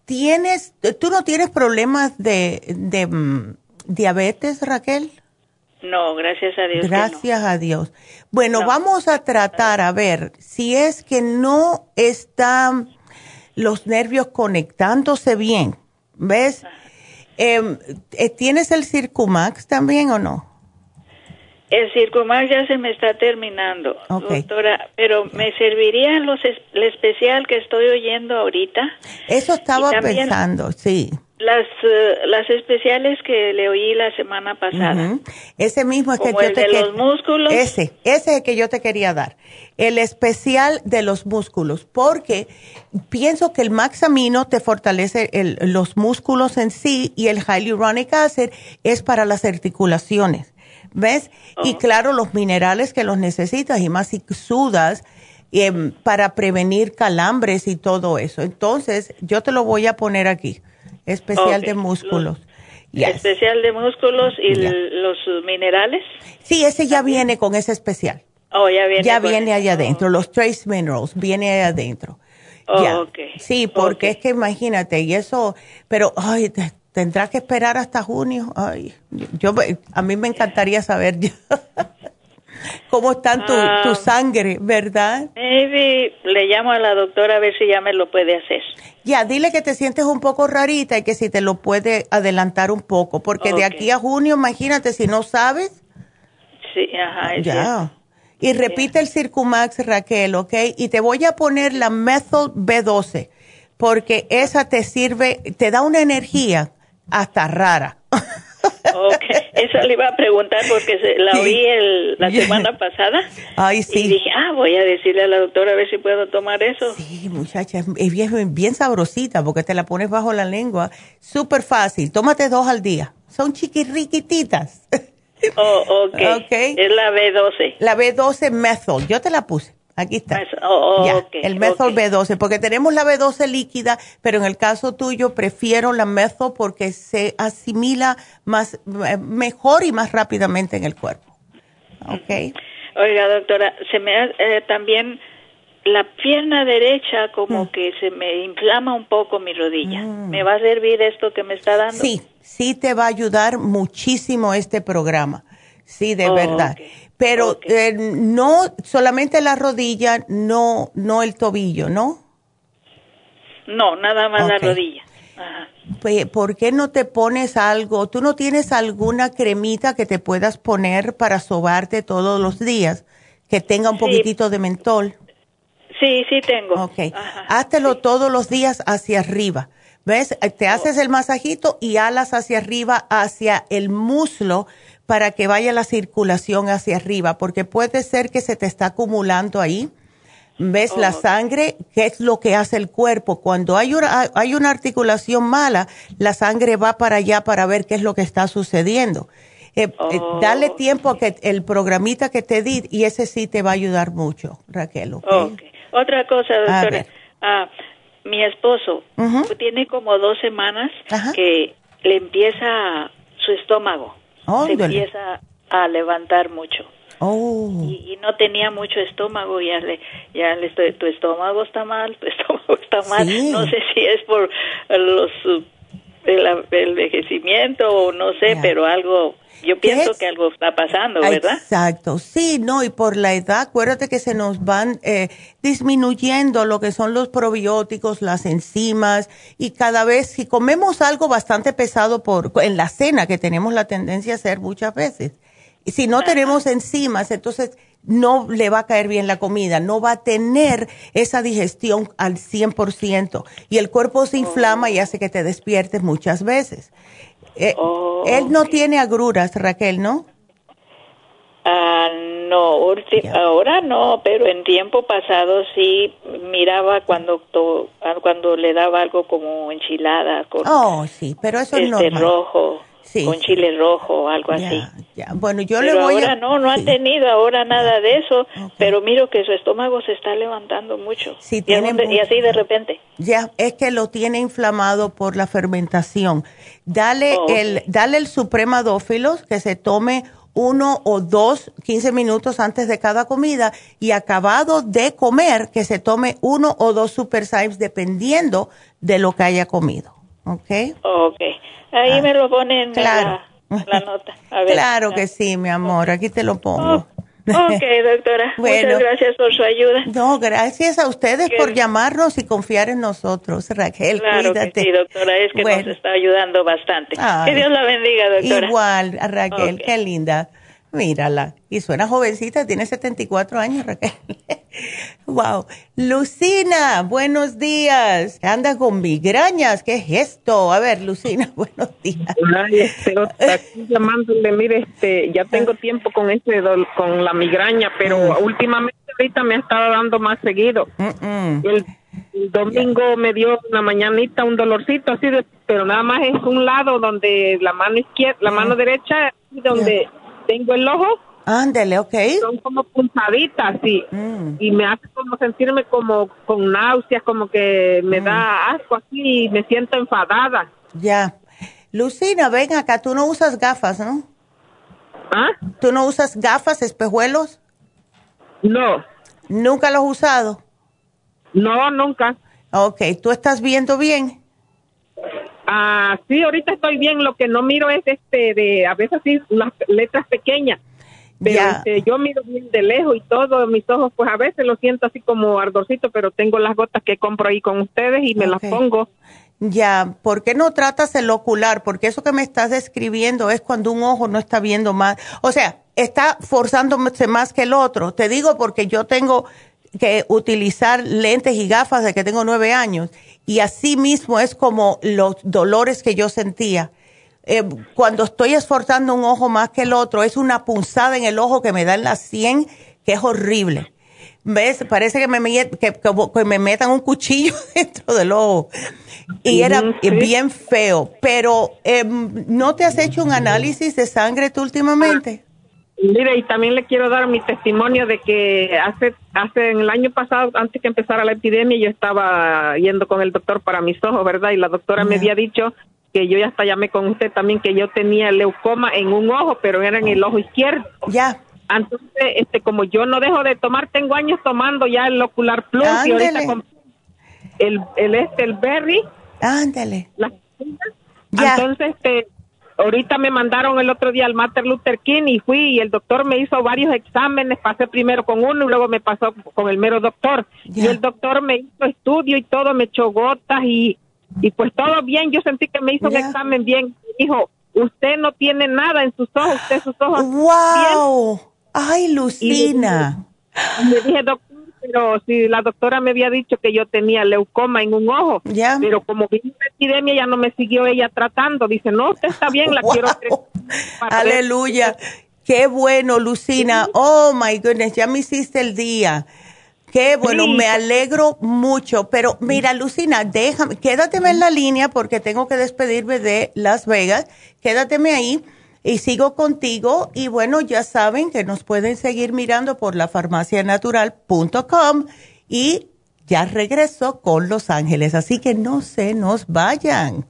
¿Tienes, tú no tienes problemas de, de mm, diabetes, Raquel? No, gracias a Dios. Gracias a Dios. Bueno, vamos a tratar a ver si es que no están los nervios conectándose bien. ¿Ves? Em, eh, ¿Tienes el Circumax también o no? El Circumax ya se me está terminando, doctora, pero me serviría los el especial que estoy oyendo ahorita. Eso estaba pensando, sí. Las, eh, las especiales que le oí la semana pasada. Ese mismo es que yo te de los músculos. Ese, ese es el que yo te quería dar. El especial de los músculos, porque pienso que el Maxamino te fortalece los músculos en sí y el Hyaluronic Acid es para las articulaciones. ¿Ves? Y oh. claro, los minerales que los necesitas y más si sudas em, para prevenir calambres y todo eso. Entonces, yo te lo voy a poner aquí. Especial de músculos. Especial de músculos y los minerales. Sí, ese ya viene con ese especial. Oh, ya viene. Ya viene allá adentro. Los trace minerals viene allá adentro. Oh, Sí, porque es que imagínate, y eso, pero, ay, tendrás que esperar hasta junio. Ay, yo, a mí me encantaría saber cómo está tu, tu, ah. sangre, ¿verdad? Maybe le llamo a la doctora a ver si ya me lo puede hacer. Ya, dile que te sientes un poco rarita y que si te lo puede adelantar un poco, porque de aquí a junio, imagínate, si no sabes. Sí, ajá. Ya. Y repite el Circumax, Raquel, ¿ok? Y te voy a poner la Methyl B12, porque esa te sirve, te da una energía hasta rara. Ok, eso le iba a preguntar porque la oí la semana pasada. Ay, sí. Y dije, ah, voy a decirle a la doctora a ver si puedo tomar eso. Sí, muchacha, es bien, bien sabrosita porque te la pones bajo la lengua. Súper fácil. Tómate dos al día. Son chiquirriquititas. Oh, ok. okay. Es la B12. La B12 methyl. Yo te la puse. Aquí está. Oh, oh, el methyl B12, porque tenemos la B12 líquida, pero en el caso tuyo prefiero la methyl porque se asimila más mejor y más rápidamente en el cuerpo. ¿Ok? Oiga, doctora, se me eh, también la pierna derecha como mm. que se me inflama un poco mi rodilla. Mm. ¿Me va a servir esto que me está dando? Sí, sí te va a ayudar muchísimo este programa. Sí, de verdad pero eh, no solamente la rodilla, no, no el tobillo, ¿no? No, nada más la rodilla. ¿Por qué no te pones algo? ¿Tú no tienes alguna cremita que te puedas poner para sobarte todos los días que tenga un poquitito de mentol? Sí, sí tengo. Ok. Háztelo todos los días hacia arriba. ¿Ves? Te haces el masajito y alas hacia arriba, hacia el muslo para que vaya la circulación hacia arriba, porque puede ser que se te está acumulando ahí. ¿Ves la sangre? ¿Qué es lo que hace el cuerpo? Cuando hay una, hay una articulación mala, la sangre va para allá para ver qué es lo que está sucediendo. Eh, eh, dale oh. tiempo a que el programita que te di y ese sí te va a ayudar mucho, Raquel. Otra cosa, doctora. Ah, mi esposo tiene como dos semanas que le empieza su estómago se empieza a levantar mucho. Oh. Y, no tenía mucho estómago, ya le, ya le estoy, tu estómago está mal, tu estómago está mal. No sé si es por los el, envejecimiento o no sé, pero algo yo pienso que algo está pasando, ¿verdad? Exacto, sí, no, y por la edad, acuérdate que se nos van eh, disminuyendo lo que son los probióticos, las enzimas, y cada vez, si comemos algo bastante pesado por en la cena, que tenemos la tendencia a hacer muchas veces, y si no tenemos enzimas, entonces no le va a caer bien la comida, no va a tener esa digestión al 100%, y el cuerpo se inflama y hace que te despiertes muchas veces. Eh, oh, él no tiene agruras, Raquel, ¿no? Ah, no, ahora no, pero en tiempo pasado sí miraba cuando cuando le daba algo como enchilada con oh, sí, pero eso es este rojo con chile rojo o algo así. Bueno, yo le voy ahora no, no ha tenido ahora nada de eso, pero miro que su estómago se está levantando mucho. Sí, y, así de repente. Ya, es que lo tiene inflamado por la fermentación. Dale oh, el dale el supremadófilos que se tome uno o dos, 15 minutos antes de cada comida y acabado de comer que se tome uno o dos super dependiendo de lo que haya comido. ¿Ok? Ok. Ahí ah, me lo ponen claro. la, nota. claro que sí, mi amor. Aquí te lo pongo. Oh, ok, doctora. Muchas gracias por su ayuda. No, gracias a ustedes por llamarnos y confiar en nosotros, Raquel. Claro cuídate. Que sí, doctora, es que nos está ayudando bastante. que Dios la bendiga, doctora. Igual, Raquel, qué linda. Mírala. Y suena jovencita, tiene 74 años, Raquel. wow. Lucina, buenos días. Anda con migrañas. ¿Qué es esto? A ver, Lucina, buenos días. Ay, aquí llamándole, mire, este, ya tengo ah. tiempo con este con la migraña, pero mm. últimamente ahorita me ha estado dando más seguido. El, domingo me dio una mañanita un dolorcito así de, pero nada más es un lado donde la mano izquierda, la mano mm. derecha, donde tengo el ojo. Ándele, ok. Son como puntaditas, sí. Mm. Y me hace como sentirme como con náuseas, como que me da mm. asco así y me siento enfadada. Ya. Lucina, ven acá, tú no usas gafas, ¿no? ¿Ah? ¿Tú no usas gafas, espejuelos? No. ¿Nunca los has usado? No, nunca. Ok, ¿tú estás viendo bien? Ah, sí, ahorita estoy bien. Lo que no miro es este de a veces sí las letras pequeñas. Pero este, yo miro bien de lejos y todo, mis ojos, pues a veces lo siento así como ardorcito, pero tengo las gotas que compro ahí con ustedes y me las pongo. Ya, ¿por qué no tratas el ocular? Porque eso que me estás describiendo es cuando un ojo no está viendo más. O sea, está forzándose más que el otro. Te digo porque yo tengo que utilizar lentes y gafas de que tengo nueve años y así mismo es como los dolores que yo sentía. Eh, cuando estoy esforzando un ojo más que el otro, es una punzada en el ojo que me da en la sien, que es horrible. ¿Ves? Parece que me, que, me metan un cuchillo dentro del ojo. Y era bien feo. Pero, em, ¿no te has hecho un análisis de sangre tú últimamente? Mire, y también le quiero dar mi testimonio de que hace, hace en el año pasado, antes que empezara la epidemia, yo estaba yendo con el doctor para mis ojos, ¿verdad? Y la doctora me había dicho que yo ya hasta llamé con usted también que yo tenía leucoma en un ojo, pero era en el ojo izquierdo. Ya. Entonces, este, como yo no dejo de tomar, tengo años tomando ya el Ocular Plus y ahorita con el, el este, el Berry. Ándale. Entonces, este, Ahorita me mandaron el otro día al Martin Luther King y fui y el doctor me hizo varios exámenes, pasé primero con uno y luego me pasó con el mero doctor. Y el doctor me hizo estudio y todo, me echó gotas y, y pues todo bien, yo sentí que me hizo un examen bien. Dijo, usted no tiene nada en sus ojos, usted sus ojos. ¡Wow! ¡Ay, Lucina! Y me dije, doctor, pero si la doctora me había dicho que yo tenía leucoma en un ojo, pero como vino la epidemia ya no me siguió ella tratando. Dice, no, usted está bien, la quiero. Aleluya. Qué bueno, Lucina. Oh, my goodness, ya me hiciste el día. Qué bueno, me alegro mucho. Pero mira, Lucina, déjame, quédateme en la línea porque tengo que despedirme de Las Vegas. Quédateme ahí y sigo contigo y bueno, ya saben que nos pueden seguir mirando por la farmacianatural.com y ya regreso con Los Ángeles, así que no se nos vayan.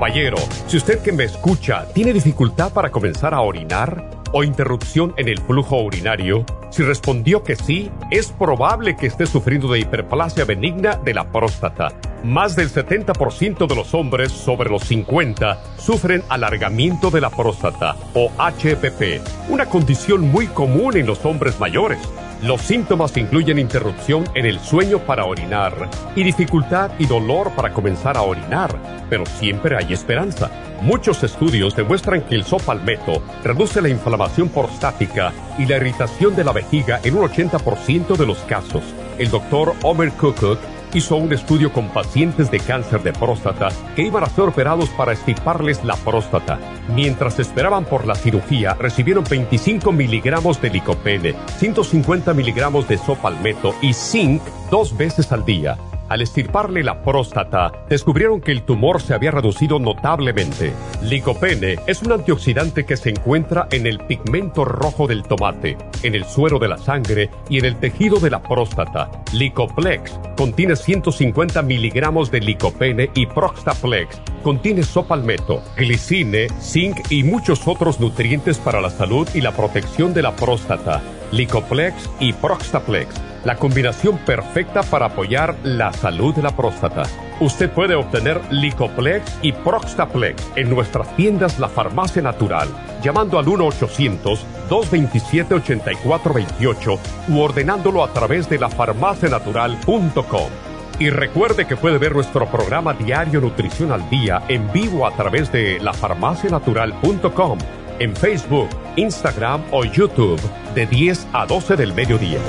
Caballero, si usted que me escucha tiene dificultad para comenzar a orinar o interrupción en el flujo urinario, si respondió que sí, es probable que esté sufriendo de hiperplasia benigna de la próstata. Más del 70% de los hombres sobre los 50 sufren alargamiento de la próstata o HPP, una condición muy común en los hombres mayores. Los síntomas incluyen interrupción en el sueño para orinar y dificultad y dolor para comenzar a orinar, pero siempre hay esperanza. Muchos estudios demuestran que el sopalmeto reduce la inflamación prostática y la irritación de la vejiga en un 80% de los casos. El doctor Omer Kukuk hizo un estudio con pacientes de cáncer de próstata que iban a ser operados para estiparles la próstata. Mientras esperaban por la cirugía, recibieron 25 miligramos de licopene, 150 miligramos de sopalmeto y zinc dos veces al día. Al estirparle la próstata, descubrieron que el tumor se había reducido notablemente. Licopene es un antioxidante que se encuentra en el pigmento rojo del tomate, en el suero de la sangre y en el tejido de la próstata. Licoplex contiene 150 miligramos de licopene y Proxtaplex contiene sopalmeto, glicine, zinc y muchos otros nutrientes para la salud y la protección de la próstata. Licoplex y Proxtaplex la combinación perfecta para apoyar la salud de la próstata. Usted puede obtener Licoplex y Proxtaplex en nuestras tiendas La Farmacia Natural, llamando al 1-800-227-8428 u ordenándolo a través de lafarmacianatural.com. Y recuerde que puede ver nuestro programa diario Nutrición al Día en vivo a través de lafarmacianatural.com, en Facebook, Instagram o YouTube de 10 a 12 del mediodía.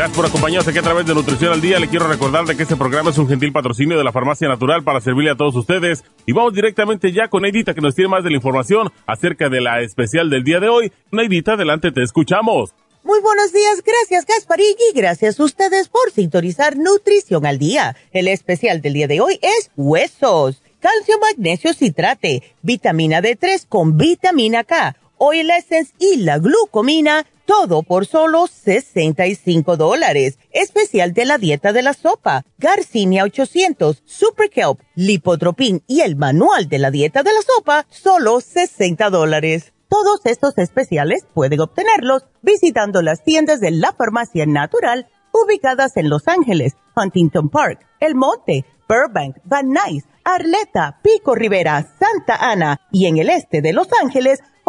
Gracias por acompañarnos aquí a través de Nutrición al Día. Le quiero recordar de que este programa es un gentil patrocinio de la Farmacia Natural para servirle a todos ustedes. Y vamos directamente ya con Neidita que nos tiene más de la información acerca de la especial del día de hoy. Neidita, adelante, te escuchamos. Muy buenos días, gracias Gasparín y gracias a ustedes por sintonizar Nutrición al Día. El especial del día de hoy es huesos, calcio, magnesio, citrate, vitamina D3 con vitamina K, oil essence y la glucomina todo por solo 65 dólares. Especial de la dieta de la sopa, Garcinia 800, Super Kelp, Lipotropin y el manual de la dieta de la sopa, solo 60 dólares. Todos estos especiales pueden obtenerlos visitando las tiendas de la farmacia natural ubicadas en Los Ángeles, Huntington Park, El Monte, Burbank, Van Nuys, Arleta, Pico Rivera, Santa Ana y en el este de Los Ángeles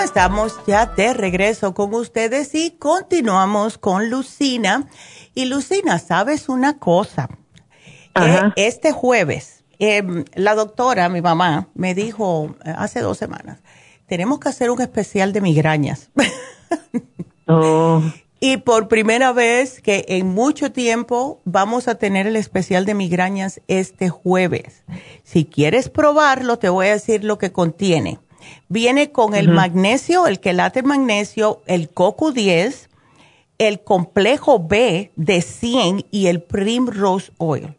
Bueno, estamos ya de regreso con ustedes y continuamos con Lucina. Y Lucina, ¿sabes una cosa? Eh, este jueves, em, la doctora, mi mamá, me dijo eh, hace dos semanas, tenemos que hacer un especial de migrañas. oh. Y por primera vez que en mucho tiempo vamos a tener el especial de migrañas este jueves. Si quieres probarlo, te voy a decir lo que contiene Viene con el magnesio, el quelate magnesio, el CoQ10, el complejo B de 100 y el Primrose Oil.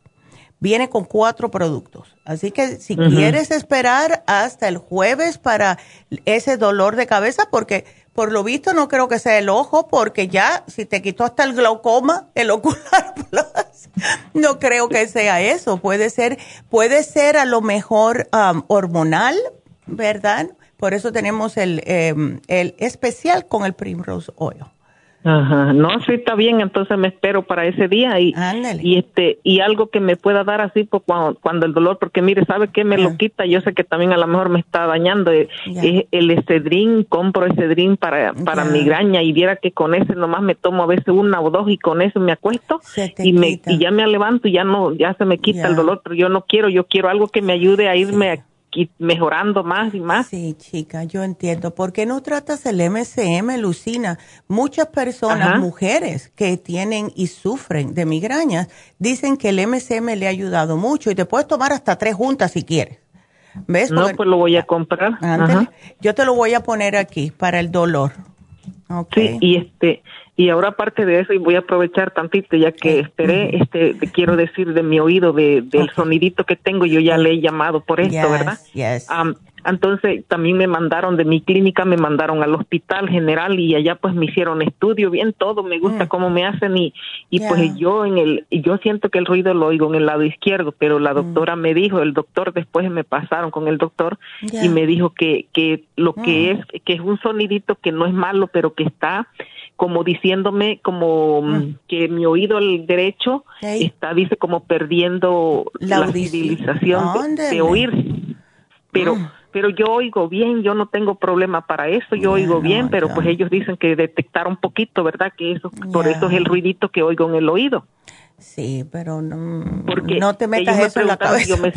Viene con cuatro productos. Así que si quieres esperar hasta el jueves para ese dolor de cabeza, porque por lo visto no creo que sea el ojo, porque ya si te quitó hasta el glaucoma, el ocular plus, no creo que sea eso. Puede ser, puede ser a lo mejor um, hormonal, ¿verdad? Por eso tenemos el, em, el especial con el Primrose Oil. Ajá, no, sí está bien, entonces me espero para ese día y, y este y algo que me pueda dar así pues, cuando, cuando el dolor, porque mire, sabe que me lo quita, yo sé que también a lo mejor me está dañando eh, es el estedrín, compro estedrín para para migraña y viera que con ese nomás me tomo a veces una o dos y con eso me acuesto y me y ya me levanto y ya no ya se me quita el dolor, pero yo no quiero, yo quiero algo que me ayude a irme mejorando más y más. Sí, chica, yo entiendo. ¿Por qué no tratas el MCM, Lucina? Muchas personas, mujeres que tienen y sufren de migrañas, dicen que el MCM le ha ayudado mucho y te puedes tomar hasta tres juntas si quieres. ¿Ves? No, pues lo voy a comprar. Yo te lo voy a poner aquí para el dolor. Sí, y este y ahora aparte de eso y voy a aprovechar tantito ya que esperé, este te quiero decir de mi oído de, del sonidito que tengo, yo ya le he llamado por esto, ¿verdad? Yes. entonces también me mandaron de mi clínica, me mandaron al hospital general y allá pues me hicieron estudio, bien todo, me gusta mm. cómo me hacen y, y pues yo en el, yo siento que el ruido lo oigo en el lado izquierdo, pero la mm. doctora me dijo, el doctor después me pasaron con el doctor y me dijo que, que lo que mm. es, que es un sonidito que no es malo, pero que está como diciéndome como que mi oído el derecho está dice como perdiendo la, civilización de, oír. Pero pero yo oigo bien, yo no tengo problema para eso, yo oigo bien, pero pues ellos dicen que detectar un poquito, ¿verdad? Que eso, por eso es el ruidito que oigo en el oído. Sí, pero no, Porque no te metas eso en la cabeza. Yo me,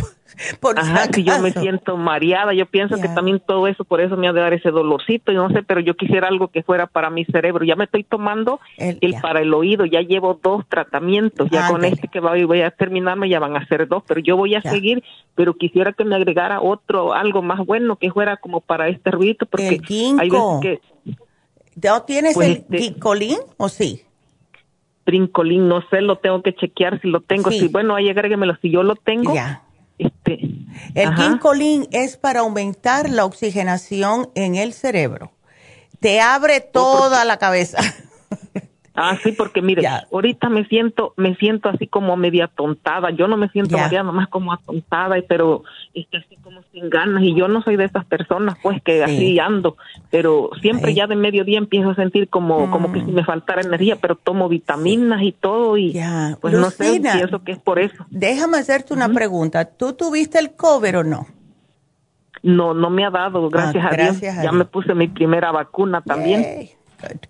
si yo me siento mareada, yo pienso que también todo eso, por eso me ha de dar ese dolorcito, y no sé, pero yo quisiera algo que fuera para mi cerebro. Ya me estoy tomando el, para el oído, ya llevo dos tratamientos, ya con este que voy a terminarme ya van a ser dos, pero yo voy a seguir, pero quisiera que me agregara otro, algo más bueno que fuera como para este ruidito, porque hay veces que... ¿No tienes pues, el este o sí? Brincolín, no sé, lo tengo que chequear si lo tengo. Si bueno, ahí agréguemelo, si yo lo tengo. Este, el ginkolín es para aumentar la oxigenación en el cerebro. Te abre toda la cabeza. Ah, sí, porque mire, ahorita me siento, me siento así como media tontada. Yo no me siento mareada, más como atontada, pero este, así como sin ganas. Y yo no soy de esas personas, pues, que así ando. Pero siempre ya de mediodía empiezo a sentir como, como que si me faltara energía, pero tomo vitaminas y todo. Y pues no sé, pienso que es por eso. Déjame hacerte una pregunta. ¿Tú tuviste el cover o no? No, no me ha dado, gracias, ah, a, Dios. Ya me puse mi primera vacuna también.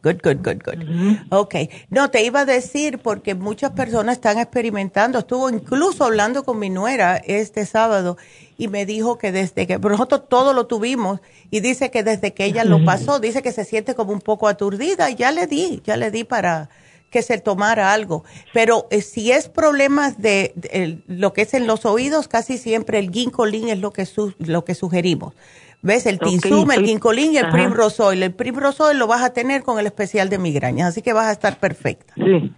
Good, good, good, good, Ok. No, te iba a decir porque muchas personas están experimentando. Estuvo incluso hablando con mi nuera este sábado y me dijo que desde que, nosotros todo lo tuvimos y dice que desde que ella lo pasó, dice que se siente como un poco aturdida y ya le di, ya le di para que se tomara algo. Pero eh, si es problemas de, lo que es en los oídos, casi siempre el ginkolin es lo que, lo que sugerimos. ¿Ves? El Tinsum, el Ginkolin y el Primrose Oil. El Primrose Oil lo vas a tener con el especial de migrañas, así que vas a estar perfecta. Sí.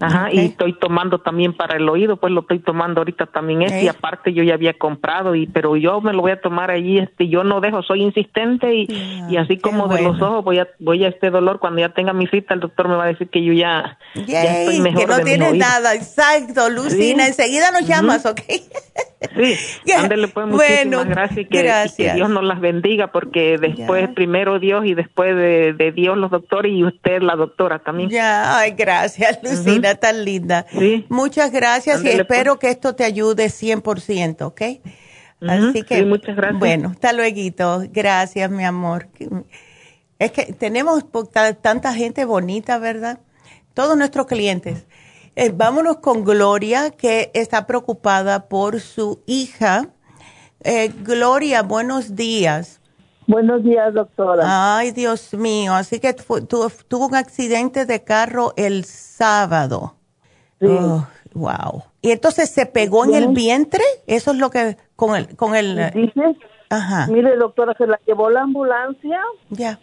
Ajá, y estoy tomando también para el oído, pues lo estoy tomando ahorita también este, y aparte yo ya había comprado, y pero yo me lo voy a tomar allí, este, yo no dejo, soy insistente y, y así como de los ojos voy a, voy a este dolor, cuando ya tenga mi cita el doctor me va a decir que yo ya, ya estoy mejor Que no tienes nada, exacto, Lucina, enseguida nos llamas, ¿ok? Sí, ándele pues muchísimas gracias, y que, Dios nos las bendiga porque después primero Dios y después de, Dios los doctores y usted la doctora también. Ya, ay, gracias Lucina tan linda. Muchas gracias y espero que esto te ayude 100%, ¿ok? Así que, muchas gracias. Bueno, hasta luego. Gracias, mi amor. Es que tenemos tanta gente bonita, ¿verdad? Todos nuestros clientes. Eh, vámonos con Gloria, que está preocupada por su hija. Eh, Gloria, buenos días. Buenos días, doctora. Ay, Dios mío. Así que tuvo un accidente de carro el sábado. Sí. Oh, wow. Y entonces se pegó en el vientre. Eso es lo que con el con el. Dice. Ajá. Mire, doctora, se la llevó la ambulancia. Ya.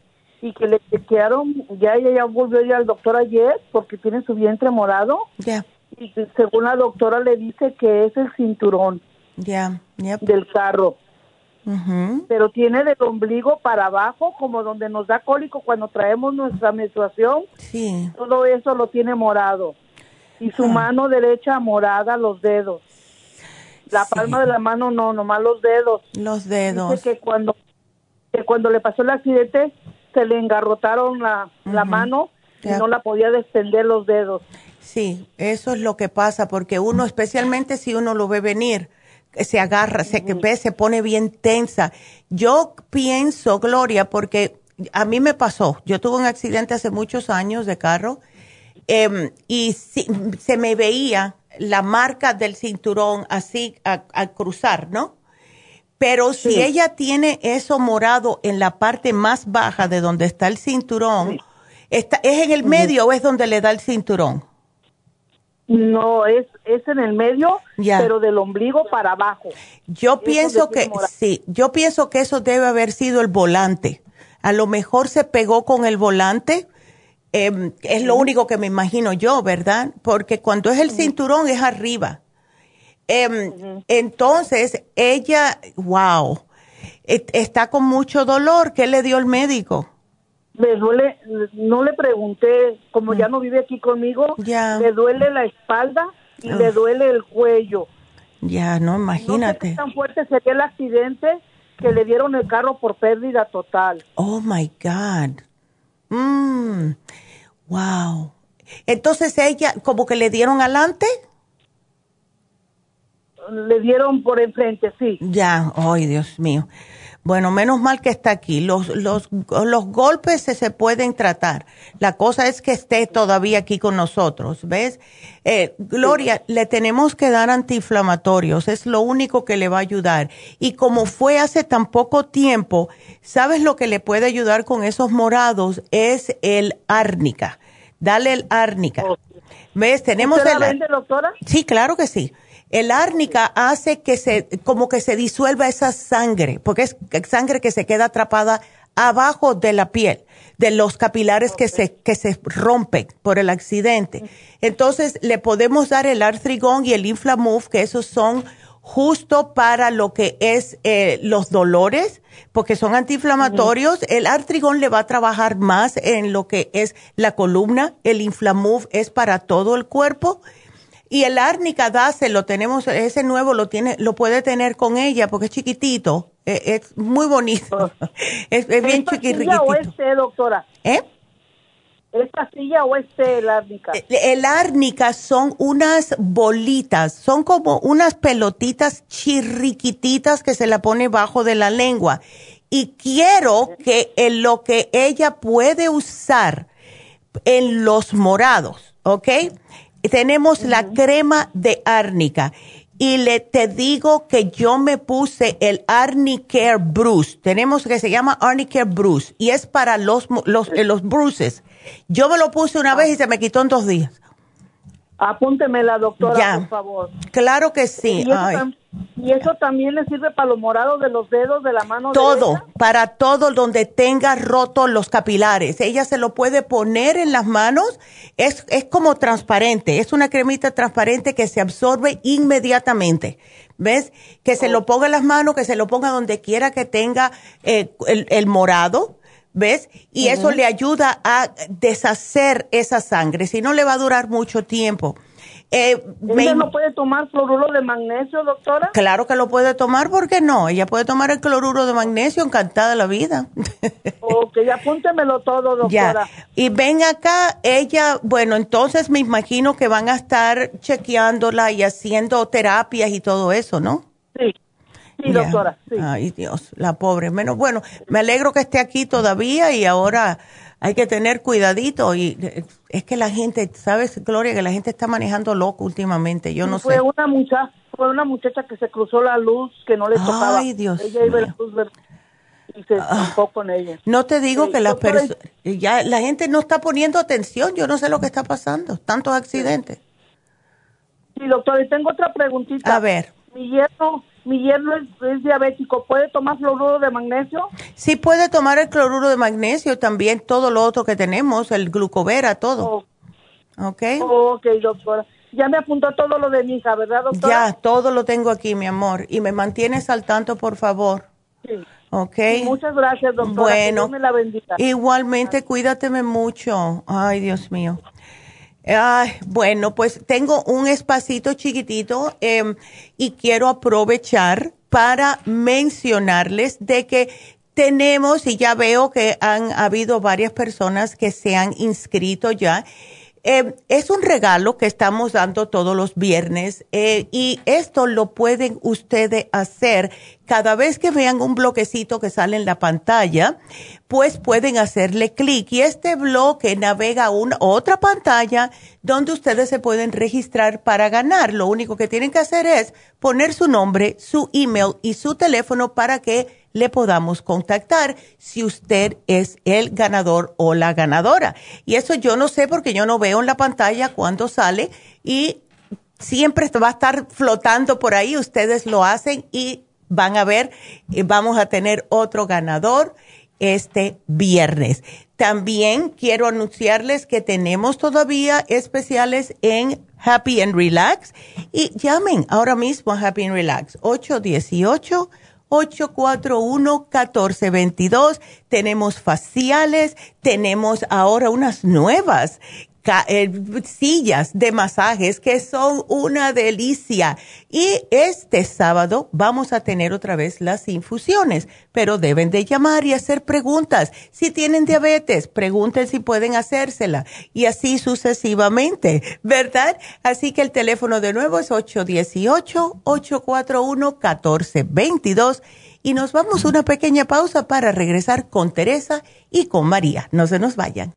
Y que le chequearon. Ya ella ya volvió ya al doctor ayer porque tiene su vientre morado. Ya. Y según la doctora le dice que es el cinturón. Ya. Del carro pero tiene del ombligo para abajo, como donde nos da cólico cuando traemos nuestra menstruación. Sí. Todo eso lo tiene morado. Y su ah. mano derecha morada, los dedos. La palma de la mano no, nomás los dedos. Los dedos. Dice que cuando, que cuando le pasó el accidente se le engarrotaron la, la mano y no la podía descender los dedos. Sí, eso es lo que pasa, porque uno, especialmente si uno lo ve venir, se agarra, se, se pone bien tensa. Yo pienso, Gloria, porque a mí me pasó, yo tuve un accidente hace muchos años de carro em, y se me veía la marca del cinturón así al cruzar, ¿no? Pero si ella tiene eso morado en la parte más baja de donde está el cinturón, está, ¿es en el medio o es donde le da el cinturón? No, es, es en el medio, pero del ombligo para abajo. Yo pienso que, sí, yo pienso que eso debe haber sido el volante. A lo mejor se pegó con el volante, em, es lo único que me imagino yo, ¿verdad? Porque cuando es el cinturón es arriba. Em, entonces, ella, wow, está con mucho dolor. ¿Qué le dio el médico? me duele, no le pregunté, como ya mm. no vive aquí conmigo, ya. le duele la espalda y le duele el cuello. Ya, no, imagínate. No tan fuerte sería el accidente que le dieron el carro por pérdida total. Oh, my God. Mm. Wow. Entonces ella, como que le dieron adelante. Le dieron por enfrente, sí. Ya, ay, Dios mío. Bueno, menos mal que está aquí. Los, los, los golpes se, se, pueden tratar. La cosa es que esté todavía aquí con nosotros, ¿ves? Eh, Gloria, le tenemos que dar antiinflamatorios, es lo único que le va a ayudar. Y como fue hace tan poco tiempo, ¿sabes lo que le puede ayudar con esos morados? Es el árnica. Dale el árnica. ¿Ves? Tenemos ¿Usted la vende, doctora? Sí, claro que sí. El árnica hace que se, como que se disuelva esa sangre, porque es sangre que se queda atrapada abajo de la piel, de los capilares que se, que se rompen por el accidente. Entonces, le podemos dar el artrigón y el inflamuf, que esos son justo para lo que es eh, los dolores, porque son antiinflamatorios. El artrigón le va a trabajar más en lo que es la columna. El inflamuf es para todo el cuerpo y el árnica dase lo tenemos, ese nuevo lo tiene, lo puede tener con ella porque es chiquitito, e, es, muy bonito, oh. es, bien chiquitito. o este, doctora? ¿Eh? ¿Es pastilla o este el árnica? E, el, árnica son unas bolitas, son como unas pelotitas chirriquititas que se la pone bajo de la lengua. Y quiero que en lo que ella puede usar en los morados, ¿ok? Tenemos la crema de árnica. Y le te digo que yo me puse el Arnicare Bruce. Tenemos que se llama Arnicare Bruce y es para los, los, eh, los bruces. Yo me lo puse una vez y se me quitó en dos días. Apúntemela, doctora, por favor. Claro que sí. Y eso, también le sirve para los morados de los dedos de la mano Todo, para todo donde tenga roto los capilares. Ella se lo puede poner en las manos. Es, es como transparente. Es una cremita transparente que se absorbe inmediatamente. ¿Ves? Que se lo ponga en las manos, que se lo ponga donde quiera que tenga eh, el, morado. ¿Ves? Y eso le ayuda a deshacer esa sangre. Si no, le va a durar mucho tiempo. Eh, ¿Ella no puede tomar cloruro de magnesio, doctora? Claro que lo puede tomar, ¿por qué no? Ella puede tomar el cloruro de magnesio, encantada de la vida. ok, apúntemelo todo, doctora. Ya. Y ven acá, ella, bueno, entonces me imagino que van a estar chequeándola y haciendo terapias y todo eso, ¿no? Sí. Sí, doctora, sí. Ay, Dios, la pobre. Menos, bueno, me alegro que esté aquí todavía y ahora hay que tener cuidadito y eh, es que la gente, ¿sabes, Gloria? Que la gente está manejando loco últimamente, yo no fue sé. Una muchacha, fue una muchacha que se cruzó la luz que no le tocaba. Ay, Dios Ella iba luz y se ah, con ella. No te digo que las personas, ya la gente no está poniendo atención, yo no sé lo que está pasando, tantos accidentes. Sí, doctor, y tengo otra preguntita. A ver. Mi yerno mi yerno es, diabético, ¿puede tomar cloruro de magnesio? Sí, puede tomar el cloruro de magnesio, también todo lo otro que tenemos, el glucovera, todo. Oh. ¿Ok? ok, doctora. Ya me apuntó todo lo de mi hija, ¿verdad, doctora? Ya, todo lo tengo aquí, mi amor. Y me mantienes al tanto, por favor. Sí. Ok. muchas gracias, doctora. Bueno, me la bendiga. igualmente, cuídateme mucho. Ay, Dios mío. Ay, bueno, pues tengo un espacito chiquitito em, y quiero aprovechar para mencionarles de que tenemos, y ya veo que han habido varias personas que se han inscrito ya, Eh, es un regalo que estamos dando todos los viernes eh, y esto lo pueden ustedes hacer cada vez que vean un bloquecito que sale en la pantalla, pues pueden hacerle clic y este bloque navega a una otra pantalla donde ustedes se pueden registrar para ganar. Lo único que tienen que hacer es poner su nombre, su email y su teléfono para que le podamos contactar si usted es el ganador o la ganadora. Y eso yo no sé porque yo no veo en la pantalla cuando sale y siempre va a estar flotando por ahí. Ustedes lo hacen y van a ver, eh, vamos a tener otro ganador este viernes. También quiero anunciarles que tenemos todavía especiales en Happy and Relax y llamen ahora mismo a Happy and Relax 818 841 1422 Tenemos faciales, tenemos ahora unas nuevas eh, sillas de masajes que son una delicia. Y este sábado vamos a tener otra vez las infusiones, pero deben de llamar y hacer preguntas. Si tienen diabetes, pregunten si pueden hacérsela y así sucesivamente, ¿verdad? Así que el teléfono de nuevo es 818-841-1422 y nos vamos a una pequeña pausa para regresar con Teresa y con María. No se nos vayan.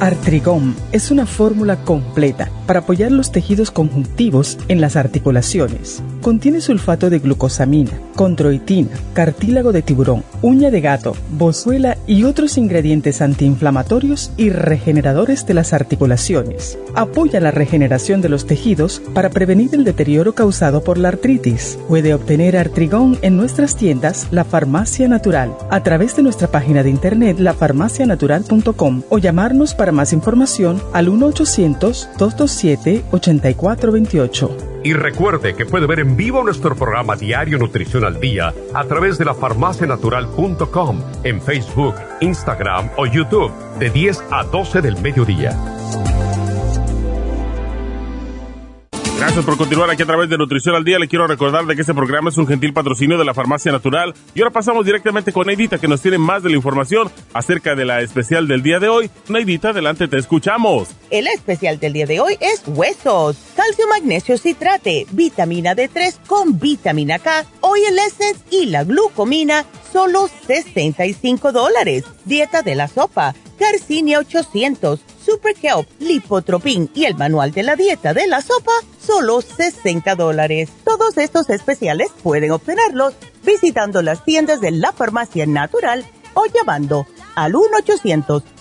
Artrigón es una fórmula completa para apoyar los tejidos conjuntivos en las articulaciones. Contiene sulfato de glucosamina, controitina, cartílago de tiburón, uña de gato, bozuela y otros ingredientes antiinflamatorios y regeneradores de las articulaciones. Apoya la regeneración de los tejidos para prevenir el deterioro causado por la artritis. Puede obtener Artrigón en nuestras tiendas La Farmacia Natural a través de nuestra página de internet lafarmacianatural.com o llamarnos para más información al 1-800-227-8428. Y recuerde que puede ver en vivo nuestro programa Diario Nutrición al Día a través de la farmacianatural.com en Facebook, Instagram o YouTube de 10 a 12 del mediodía. Gracias por continuar aquí a través de Nutrición al Día. Le quiero recordar de que este programa es un gentil patrocinio de la Farmacia Natural. Y ahora pasamos directamente con Neidita, que nos tiene más de la información acerca de la especial del día de hoy. Neidita, adelante, te escuchamos. El especial del día de hoy es huesos, calcio, magnesio, citrate, vitamina D3 con vitamina K, oil essence y la glucomina, solo 65 dólares. Dieta de la sopa, Garcinia 800 Super Kelp, Lipotropin y el manual de la dieta de la sopa, solo 60 dólares. Todos estos especiales pueden obtenerlos visitando las tiendas de la farmacia natural o llamando al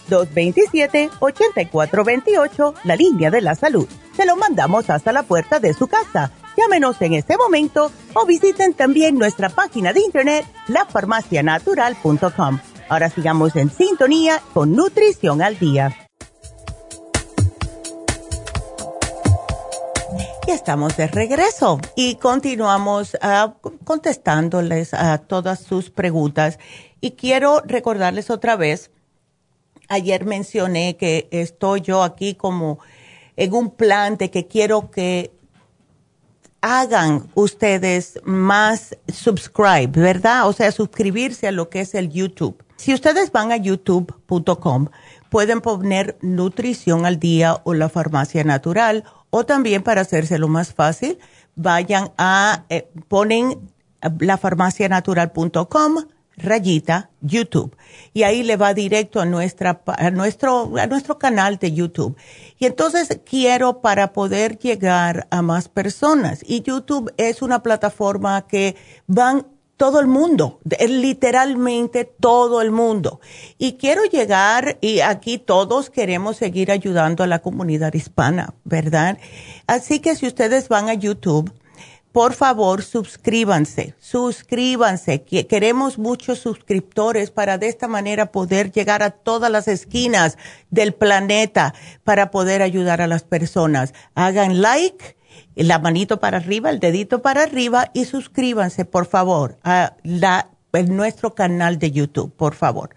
1-800-227-8428, la línea de la salud. Se lo mandamos hasta la puerta de su casa. Llámenos en este momento o visiten también nuestra página de internet, lafarmacianatural.com. Ahora sigamos en sintonía con Nutrición al Día. Ya estamos de regreso y continuamos ah, contestándoles a todas sus preguntas. Y quiero recordarles otra vez, ayer mencioné que estoy yo aquí como en un plan de que quiero que hagan ustedes más subscribe, ¿verdad? O sea, suscribirse a lo que es el YouTube. Si ustedes van a youtube.com, pueden poner nutrición al día o la farmacia natural o también para hacérselo más fácil, vayan a, eh, ponen lafarmacianatural.com rayita YouTube y ahí le va directo a nuestra a nuestro a nuestro canal de YouTube. Y entonces quiero para poder llegar a más personas y YouTube es una plataforma que van todo el mundo, literalmente todo el mundo. Y quiero llegar, y aquí todos queremos seguir ayudando a la comunidad hispana, ¿verdad? Así que si ustedes van a YouTube, por favor, suscríbanse, suscríbanse. Queremos muchos suscriptores para de esta manera poder llegar a todas las esquinas del planeta para poder ayudar a las personas. Hagan like la manito para arriba, el dedito para arriba y suscríbanse, por favor, a la nuestro canal de YouTube, por favor.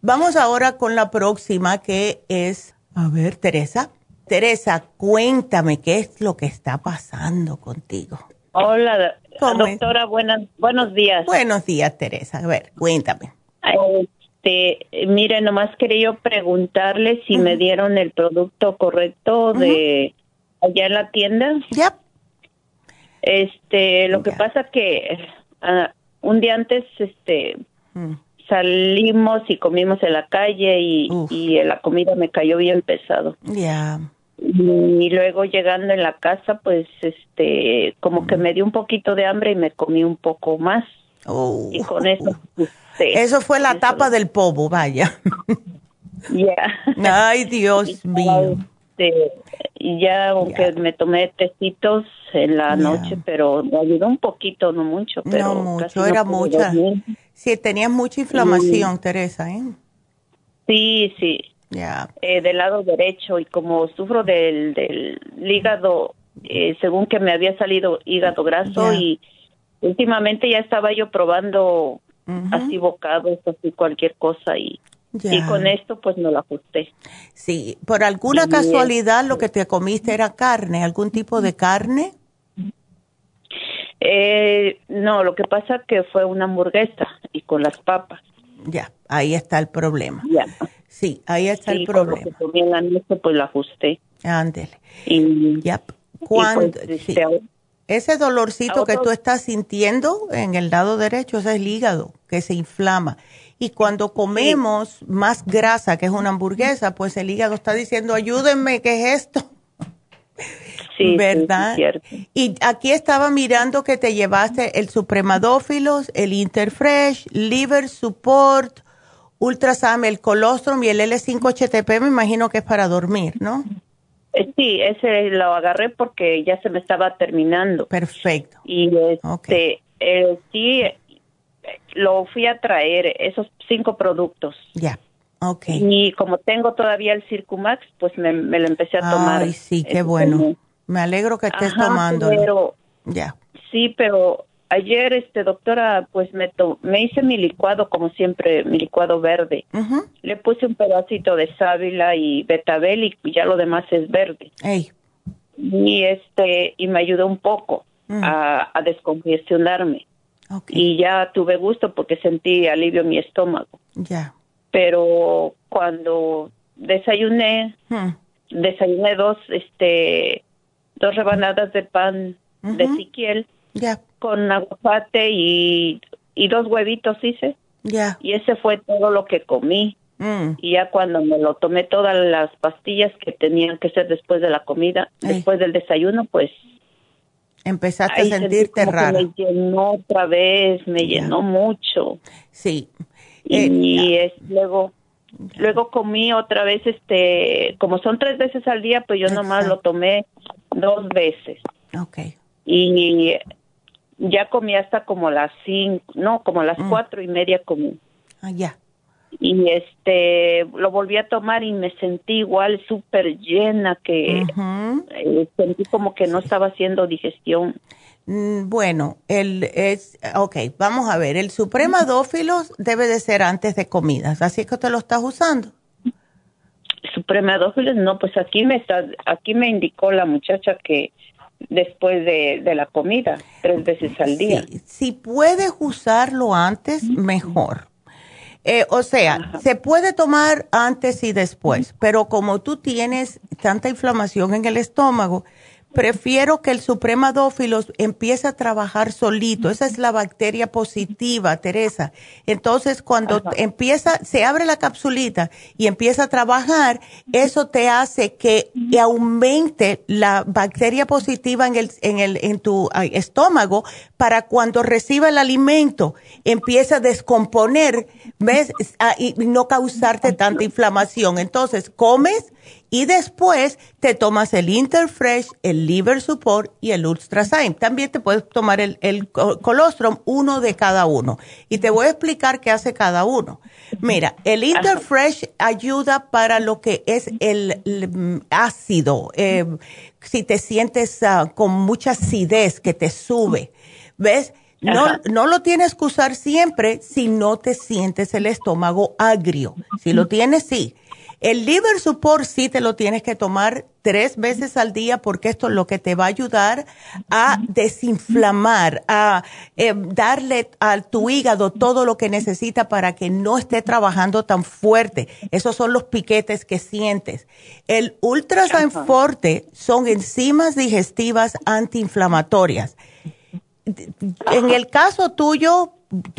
Vamos ahora con la próxima que es, a ver, Teresa. Teresa, cuéntame qué es lo que está pasando contigo. Hola, doctora, buenos días. Buenos días, Teresa. A ver, cuéntame. Este, mire, nomás quería preguntarle si me dieron el producto correcto de allá en la tienda. Ya. Este, lo que pasa que ah, un día antes, este, mm. salimos y comimos en la calle y, y la comida me cayó bien pesado. Ya. Y luego llegando en la casa, pues, este, como que me dio un poquito de hambre y me comí un poco más. Oh. Y con eso. Este, eso fue la tapa del povo, vaya. Ya. Ay, Dios mío. Este, y ya, aunque me tomé tecitos en la noche, pero me ayudó un poquito, no mucho, pero. No mucho, era mucha. Sí, tenías mucha inflamación, Teresa, ¿eh? Sí, sí. Eh, del lado derecho y como sufro del, del hígado, eh, según que me había salido hígado graso y últimamente ya estaba yo probando así bocados, así cualquier cosa y, y con esto pues no lo ajusté. Sí, por alguna casualidad lo que te comiste era carne, algún tipo de carne. Eh, no, lo que pasa que fue una hamburguesa y con las papas. Ya, ahí está el problema. Ya. Sí, ahí está el problema. La noche, pues lo ajusté. Ándele. Y, Cuando, pues, este, Ese dolorcito que tú estás sintiendo en el lado derecho, ese es el hígado que se inflama. Y cuando comemos más grasa, que es una hamburguesa, pues el hígado está diciendo, ayúdenme, ¿qué es esto? Sí, ¿verdad? y aquí estaba mirando que te llevaste el Supremadófilos, el Interfresh, Liver Support, Ultrasam, el colostrum y el L5-HTP, me imagino que es para dormir, ¿no? Eh, sí, ese lo agarré porque ya se me estaba terminando. Perfecto. Y este, eh, sí, lo fui a traer, esos cinco productos. Ya, ok. Y como tengo todavía el Circumax, pues me, lo empecé a tomar. Ay, sí, qué bueno. Me alegro que estés tomando. Pero, ya. Sí, pero ayer, este doctora, pues me, me hice mi licuado, como siempre, mi licuado verde. Le puse un pedacito de sábila y betabel y ya lo demás es verde. Y este, y me ayudó un poco mm. a, descongestionarme. Y ya tuve gusto porque sentí alivio en mi estómago. Ya. Pero cuando desayuné, mm. desayuné dos, este, dos rebanadas de pan de siquiel. Ya con aguacate y, y dos huevitos hice. Ya. Y ese fue todo lo que comí. Mm. Y ya cuando me lo tomé todas las pastillas que tenían que ser después de la comida, después del desayuno, pues empezaste a sentirte raro. Me llenó otra vez, me llenó mucho. Sí. Y, eh, es, luego luego comí otra vez este, como son tres veces al día, pues yo nomás lo tomé dos veces. Okay. Y ya comí hasta como las cinco, no, como las mm. cuatro y media comí. Ah, ya. Y este, lo volví a tomar y me sentí igual súper llena, que eh, sentí como que no estaba haciendo digestión. Mm, bueno, el es, ok, vamos a ver, el supremadófilos debe de ser antes de comidas, así es que te lo estás usando. Supremadófilos, no, pues aquí me está, aquí me indicó la muchacha que después de, la comida, tres veces al día. si puedes usarlo antes, mejor. Eh, o sea, se puede tomar antes y después, pero como tú tienes tanta inflamación en el estómago, prefiero que el supremadófilos empiece a trabajar solito. Esa es la bacteria positiva, Teresa. Entonces, cuando empieza, se abre la capsulita y empieza a trabajar, eso te hace que aumente la bacteria positiva en el, en el, en tu estómago para cuando reciba el alimento, empieza a descomponer, ¿ves? y no causarte tanta inflamación. Entonces, comes y después te tomas el Interfresh, el Liver Support y el Ultrasign. También te puedes tomar el, el colostrum, uno de cada uno. Y te voy a explicar qué hace cada uno. Mira, el Interfresh ayuda para lo que es el, mm, ácido. Eh, si te sientes ah, con mucha acidez que te sube, ¿ves? no, no lo tienes que usar siempre si no te sientes el estómago agrio. Si lo tienes, sí. El liver support sí te lo tienes que tomar tres veces al día porque esto es lo que te va a ayudar a desinflamar, a eh, darle a tu hígado todo lo que necesita para que no esté trabajando tan fuerte. Esos son los piquetes que sientes. El Ultrasign Forte son enzimas digestivas antiinflamatorias. En el caso tuyo,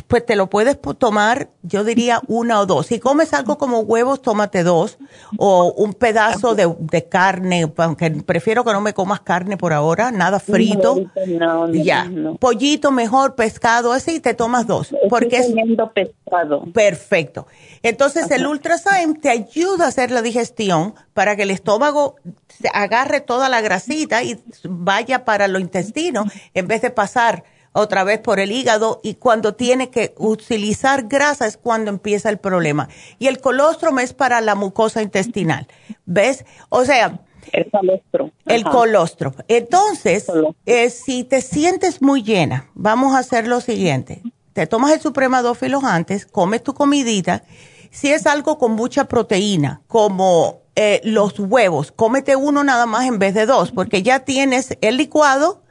pues te lo puedes tomar, yo diría una o dos. Si comes algo como huevos, tómate dos. O un pedazo de, carne, aunque prefiero que no me comas carne por ahora, nada frito. No, ya. Pollito mejor, pescado, y te tomas dos. porque es pescado. Perfecto. Entonces el Ultrasign te ayuda a hacer la digestión para que el estómago se agarre toda la grasita y vaya para lo intestino en vez de pasar otra vez por el hígado y cuando tiene que utilizar grasa es cuando empieza el problema. Y el colostrum es para la mucosa intestinal. ¿Ves? O sea, el colostro. El. Entonces, eh, si te sientes muy llena, vamos a hacer lo siguiente. Te tomas el supremadófilos antes, comes tu comidita. Si es algo con mucha proteína, como eh, los huevos, cómete uno nada más en vez de dos, porque ya tienes el licuado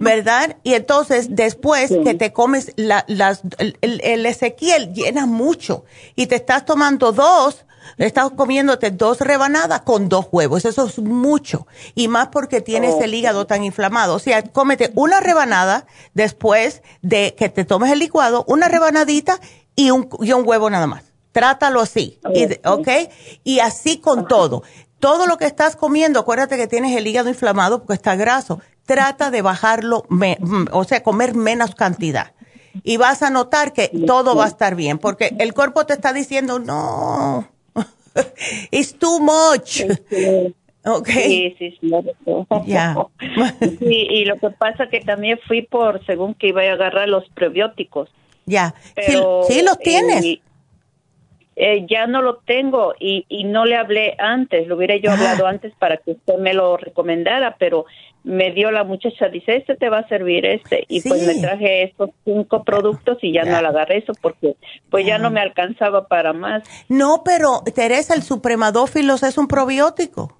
¿verdad? Y entonces después que te comes la, las, el, Ezequiel llena mucho y te estás tomando dos, estás comiéndote dos rebanadas con dos huevos, eso es mucho. Y más porque tienes el hígado tan inflamado. O sea, cómete una rebanada después de que te tomes el licuado, una rebanadita y un, y un huevo nada más. Trátalo así, ¿ok? Y así con todo. Todo lo que estás comiendo, acuérdate que tienes el hígado inflamado porque está graso trata de bajarlo, mm, o sea, comer menos cantidad. Y vas a notar que todo va a estar bien, porque el cuerpo te está diciendo, no, it's too much. Okay. Sí, sí, sí. Ya. sí, y lo que pasa que también fui por, según que iba a agarrar los prebióticos. Ya. sí, los tienes. Eh, ya no lo tengo y, y no le hablé antes, lo hubiera yo hablado antes para que usted me lo recomendara, pero me dio la muchacha, dice, este te va a servir este, y pues me traje estos cinco productos y ya, no le agarré eso porque pues ya no me alcanzaba para más. No, pero Teresa, el supremadófilos es un probiótico.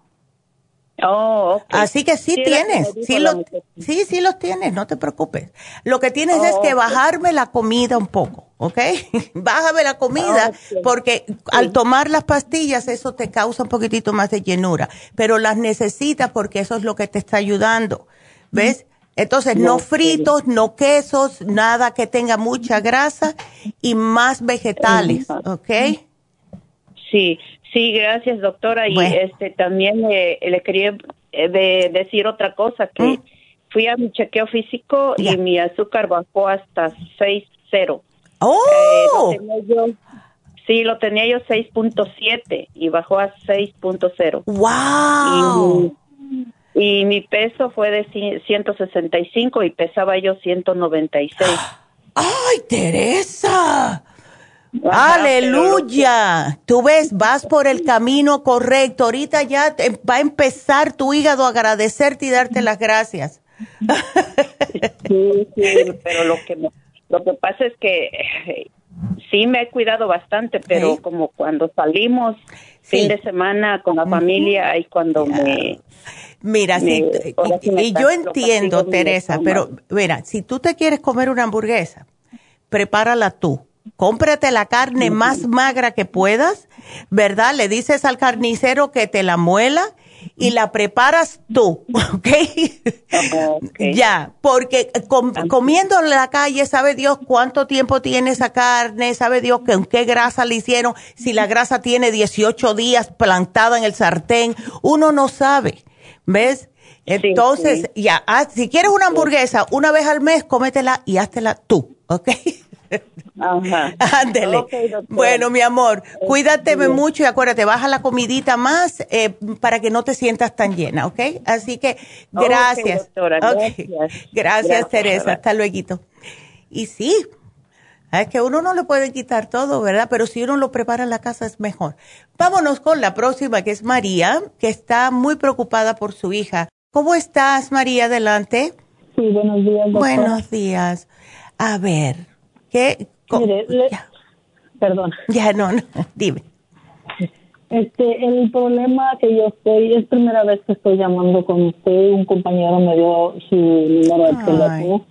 Oh, Así que sí, tienes, sí, lo, sí, sí los tienes, no te preocupes. Lo que tienes es que bajarme la comida un poco, ¿ok? Bájame la comida porque al tomar las pastillas eso te causa un poquitito más de llenura, pero las necesitas porque eso es lo que te está ayudando, ¿ves? Entonces, no fritos, no quesos, nada que tenga mucha grasa y más vegetales, ¿ok? Sí, Sí, gracias, doctora. Y este también le quería eh, decir otra cosa, que mm. fui a mi chequeo físico y mi azúcar bajó hasta 6.0. ¡Oh! Eh, sí, lo tenía yo 6.7 y bajó a 6.0. ¡Wow! Y, y, mi peso fue de 165 y pesaba yo 196. ¡Ay, Teresa! Aleluya. Tú ves, vas por el camino correcto. Ahorita ya va a empezar tu hígado a agradecerte y darte las gracias. Sí, sí, pero lo que, lo que pasa es que eh, sí me he cuidado bastante, pero como cuando salimos fin de semana con la familia y cuando me... Mira, y, yo entiendo, Teresa, pero mira, si tú te quieres comer una hamburguesa, prepárala tú cómprate la carne más magra que puedas, ¿verdad? Le dices al carnicero que te la muela y la preparas tú, ¿ok? Ya, porque comiendo en la calle, sabe Dios cuánto tiempo tiene esa carne, sabe Dios con qué grasa le hicieron, si la grasa tiene 18 días plantada en el sartén, uno no sabe, ¿ves? Entonces, ya, ah, si quieres una hamburguesa una vez al mes, cómetela y háztela tú, ¿ok? Ajá. Ándele. bueno, mi amor, cuídateme mucho y acuérdate, baja la comidita más eh, para que no te sientas tan llena, ¿ok? Así que gracias. gracias. gracias. Teresa. Hasta luego. Y sí, es que uno no le puede quitar todo, ¿verdad? Pero si uno lo prepara en la casa es mejor. Vámonos con la próxima, que es María, que está muy preocupada por su hija. ¿Cómo estás, María? Adelante. Sí, buenos días. Buenos días. A ver, ¿qué? Mire, perdón. Ya, no, no, dime. Este, el problema que yo estoy, es primera vez que estoy llamando con usted, un compañero me dio su número de teléfono.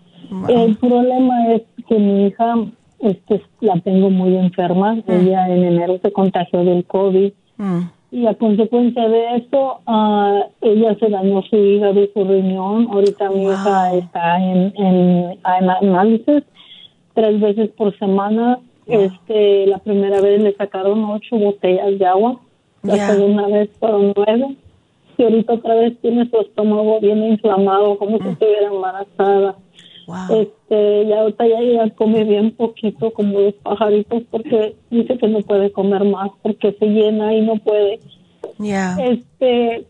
El problema es que mi hija, este, la tengo muy enferma, mm. ella en enero se contagió del COVID mm. y a consecuencia de eso, uh, ella se dañó su hígado y su riñón. Ahorita mi hija está en, en, en análisis tres veces por semana. Este, la primera vez le sacaron ocho botellas de agua la segunda vez fueron nueve. Y ahorita otra vez tiene su estómago bien inflamado, como si mm. estuviera embarazada. Este, y ahorita ya ella come bien poquito, como los pajaritos, porque dice que no puede comer más, porque se llena y no puede. ya Este, eh,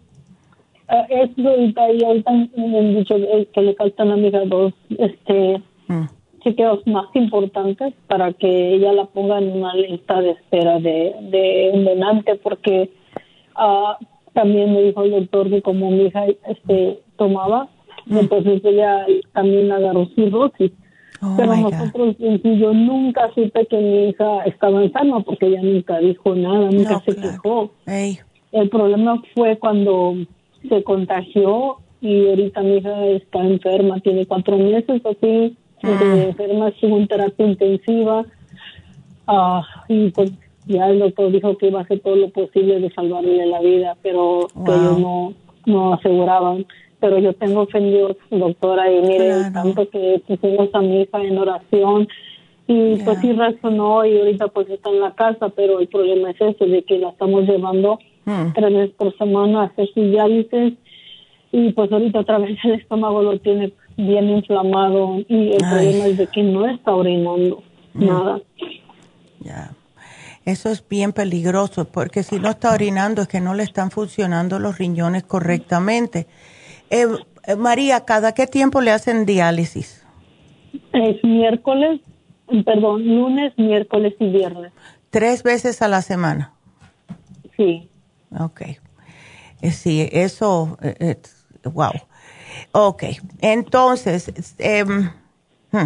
es ahorita, y ahorita me han dicho que le faltan a mi hija dos, este, mm chequeos más importantes para que ella la ponga en una lista de espera de, de un donante porque uh, también me dijo el doctor que como mi hija este tomaba mm. entonces ella también agarró cirrosis oh pero nosotros yo nunca supe que mi hija estaba enferma porque ella nunca dijo nada nunca se quejó. El problema fue cuando se contagió y ahorita mi hija está enferma tiene cuatro meses así de enferma en terapia intensiva. Uh, y pues ya el doctor dijo que iba a hacer todo lo posible de salvarle la vida, pero que ellos no, no aseguraban. Pero yo tengo fe en Dios, doctora, y mire, tanto que pusimos a mi hija en oración y pues sí razonó y ahorita pues está en la casa, pero el problema es ese, de que la estamos llevando hmm. tres veces por semana a hacer sus diálisis y pues ahorita otra vez el estómago lo tiene bien inflamado y el problema es de que no está orinando mm. nada. Ya. Eso es bien peligroso porque si no está orinando es que no le están funcionando los riñones correctamente. Eh, eh, María, ¿cada qué tiempo le hacen diálisis? Es miércoles, perdón, lunes, miércoles y viernes. ¿Tres veces a la semana? Sí. Ok. Eh, sí, eso, wow. Ok, entonces, hmm,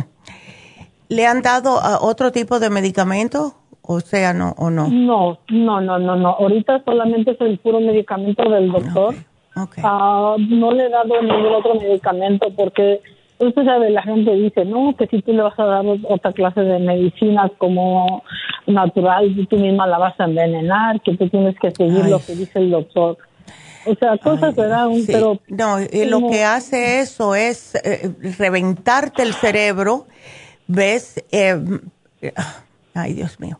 ¿le han dado otro tipo de medicamento? O sea, no, o no? No, no, no, no, no. Ahorita solamente es el puro medicamento del doctor. Okay. Ah, no le he dado ningún otro medicamento porque usted sabe, la gente dice, no, que si tú le vas a dar otra clase de medicinas como natural, tú misma la vas a envenenar, que tú tienes que seguir lo que dice el doctor. O sea, cosas, ¿verdad? pero... No, lo que hace eso es eh, reventarte el cerebro, ¿ves? Eh, ay, Dios mío.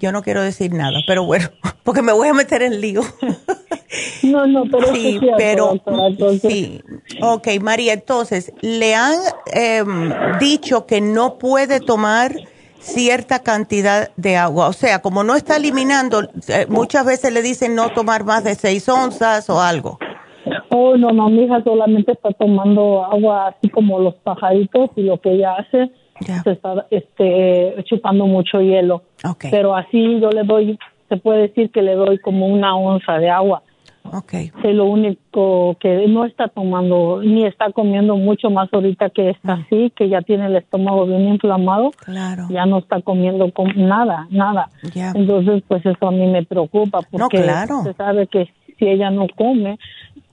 Yo no quiero decir nada, pero bueno, porque me voy a meter en lío. No, no, pero sí, pero sí. Ok, María, entonces, ¿le han em, dicho que no puede tomar cierta cantidad de agua. O sea, como no está eliminando, eh, muchas veces le dicen no tomar más de seis onzas o algo. Oh, no, no, mi hija solamente está tomando agua así como los pajaritos y lo que ella hace, se está este, chupando mucho hielo. Pero así yo le doy, se puede decir que le doy como una onza de agua. Okay. Es lo único que no está tomando ni está comiendo mucho más ahorita que está mm. así, que ya tiene el estómago bien inflamado. Claro. Ya no está comiendo con nada, nada. Entonces, pues eso a mí me preocupa porque se sabe que si ella no come,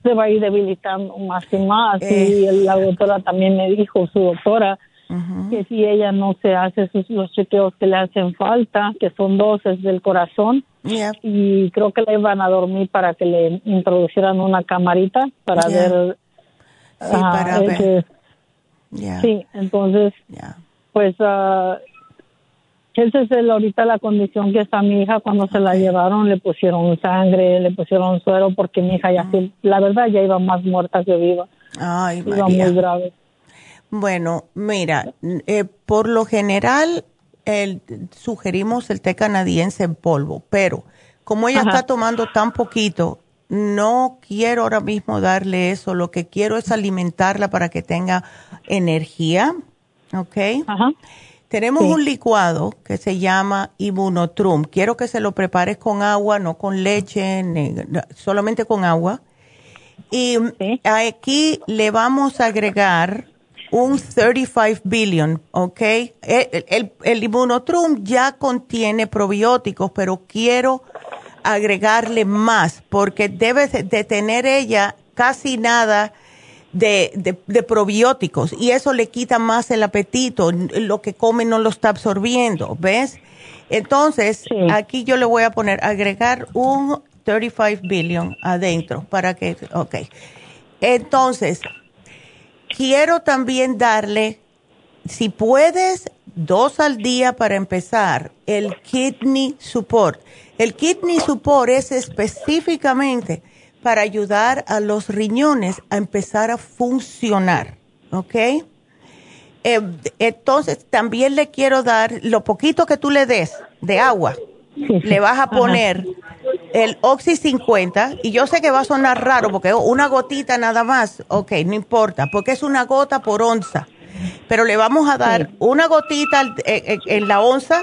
se va a ir debilitando más y más. Y eh. la doctora también me dijo, su doctora, que si ella no se hace sus, los chequeos que le hacen falta, que son dos, es del corazón, y creo que le iban a dormir para que le introducieran una camarita para ver. Sí, para ver. Sí, entonces, pues uh, esa es el, ahorita la condición que está mi hija cuando se la llevaron, le pusieron sangre, le pusieron suero porque mi hija ya, la verdad, ya iba más muerta que viva. Ay, iba muy grave. Bueno, mira, eh, por lo general el, sugerimos el té canadiense en polvo, pero como ella está tomando tan poquito, no quiero ahora mismo darle eso. Lo que quiero es alimentarla para que tenga energía, ¿ok? Tenemos un licuado que se llama Immunotrum. Quiero que se lo prepares con agua, no con leche, solamente con agua. Y aquí le vamos a agregar un 35 billion, ¿ok? El, el, el Immunotrum ya contiene probióticos, pero quiero agregarle más porque debe de tener ella casi nada de, de, probióticos y eso le quita más el apetito, lo que come no lo está absorbiendo, ¿ves? Entonces, aquí yo le voy a poner, agregar un 35 billion adentro para que, ok. Entonces, quiero también darle, si puedes, dos al día para empezar, el kidney support. El kidney support es específicamente para ayudar a los riñones a empezar a funcionar, ¿ok? Eh, entonces, también le quiero dar lo poquito que tú le des de agua. Le vas a poner el Oxy 50 y yo sé que va a sonar raro porque una gotita nada más, ok, no importa, porque es una gota por onza, pero le vamos a dar una gotita eh, eh, en la onza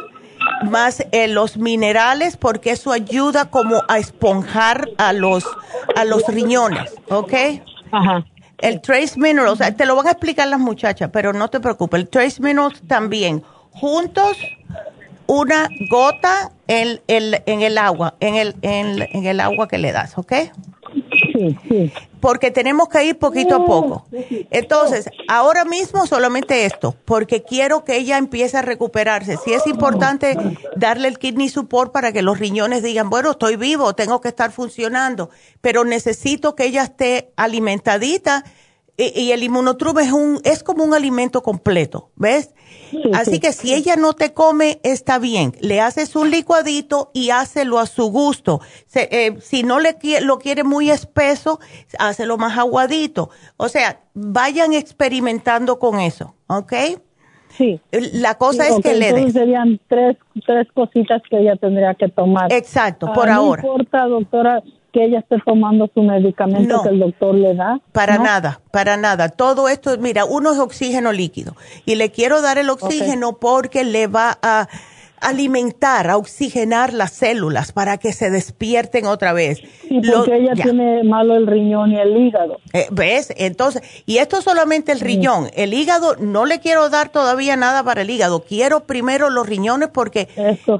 más eh, los minerales porque eso ayuda como a esponjar a los a los riñones, ¿ok? Ajá. El Trace Minerals, te lo van a explicar las muchachas, pero no te preocupes. El Trace Minerals también, juntos, una gota en, en el agua, en el, en el agua que le das, ¿ok? Porque tenemos que ir poquito a poco. Entonces, ahora mismo solamente esto, porque quiero que ella empiece a recuperarse. Si es importante darle el kidney support para que los riñones digan, bueno, estoy vivo, tengo que estar funcionando, pero necesito que ella esté alimentadita y, el inmunotrum es un es como un alimento completo, ¿ves? Así que si ella no te come, está bien. Le haces un licuadito y hácelo a su gusto. Eh, si no le lo quiere muy espeso, hácelo más aguadito. O sea, vayan experimentando con eso, ¿ok? Sí. La cosa es que le den. serían tres, tres cositas que ella tendría que tomar. Exacto, por ahora. No importa, doctora, que ella esté tomando su medicamento que el doctor le da. Para nada, para nada. Todo esto, mira, uno es oxígeno líquido y le quiero dar el oxígeno porque le va a alimentar, a oxigenar las células para que se despierten otra vez. Y porque ella tiene malo el riñón y el hígado. Eh, ¿Ves? Entonces, y esto solamente el riñón. El hígado, no le quiero dar todavía nada para el hígado. Quiero primero los riñones porque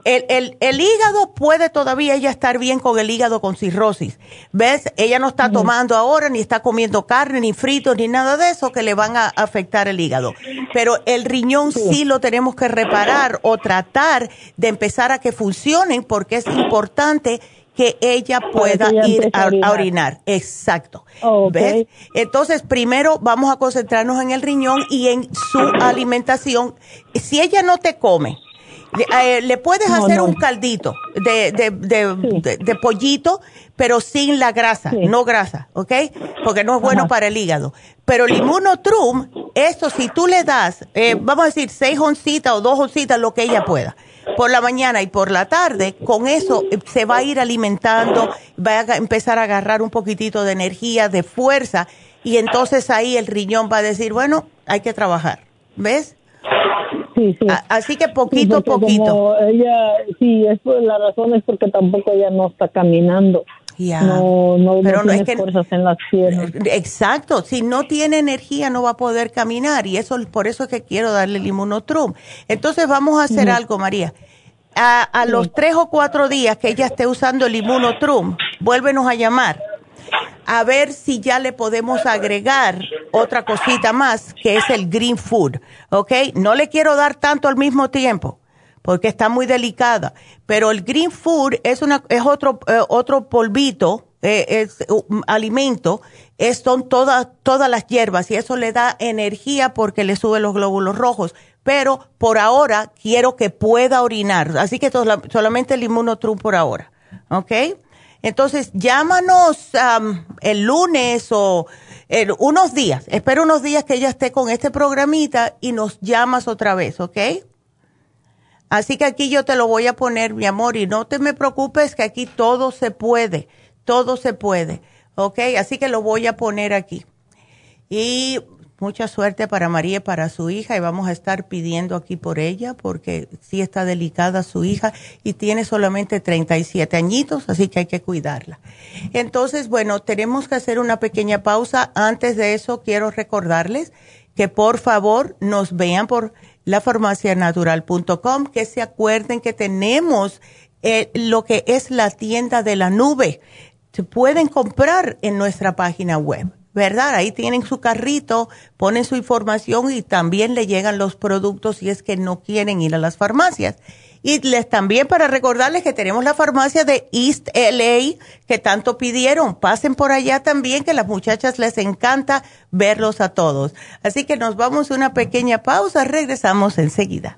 el, el, el, hígado puede todavía ella estar bien con el hígado con cirrosis. ¿Ves? Ella no está tomando ahora, ni está comiendo carne, ni fritos, ni nada de eso que le van a afectar el hígado. Pero el riñón sí lo tenemos que reparar o tratar de empezar a que funcionen porque es importante que ella pueda ir a, orinar. Exacto. ¿Ves? Entonces, primero vamos a concentrarnos en el riñón y en su alimentación. Si ella no te come, le, eh, puedes hacer un caldito de, de, de, pollito, pero sin la grasa, no grasa, ¿ok? Porque no es bueno para el hígado. Pero el inmunotrum, esto si tú le das, eh, vamos a decir, seis oncitas o dos oncitas, lo que ella pueda por la mañana y por la tarde, con eso eh, se va a ir alimentando, va a empezar a agarrar un poquitito de energía, de fuerza, y entonces ahí el riñón va a decir, bueno, hay que trabajar, ¿ves? Sí, sí. así que poquito a poquito. Ella, sí, es, la razón es porque tampoco ella no está caminando. No, no, Pero no, tiene fuerzas en las piernas. Exacto, si no tiene energía no va a poder caminar y eso por eso es que quiero darle el inmunotrum. Entonces vamos a hacer algo, María. A, a los tres o cuatro días que ella esté usando el inmunotrum, vuélvenos a llamar a ver si ya le podemos agregar otra cosita más que es el green food, ¿ok? No le quiero dar tanto al mismo tiempo porque está muy delicada. Pero el green food es, una, es otro, eh, otro polvito, eh, es un alimento, es, son todas, todas las hierbas y eso le da energía porque le sube los glóbulos rojos. Pero por ahora quiero que pueda orinar, así que solamente el inmunotrum por ahora, ¿ok? Entonces llámanos el lunes o unos días, espero unos días que ella esté con este programita y nos llamas otra vez, ¿ok? Así que aquí yo te lo voy a poner, mi amor, y no te me preocupes que aquí todo se puede, todo se puede, ¿ok? Así que lo voy a poner aquí. Y mucha suerte para María y para su hija y vamos a estar pidiendo aquí por ella porque sí está delicada su hija y tiene solamente 37 añitos, así que hay que cuidarla. Entonces, bueno, tenemos que hacer una pequeña pausa. Antes de eso, quiero recordarles que por favor nos vean por lafarmacianatural.com, que se acuerden que tenemos eh, lo que es la tienda de la nube. Se pueden comprar en nuestra página web, ¿verdad? Ahí tienen su carrito, ponen su información y también le llegan los productos si es que no quieren ir a las farmacias. Y les también para recordarles que tenemos la farmacia de East LA que tanto pidieron. Pasen por allá también, que las muchachas les encanta verlos a todos. Así que nos vamos a una pequeña pausa. Regresamos enseguida.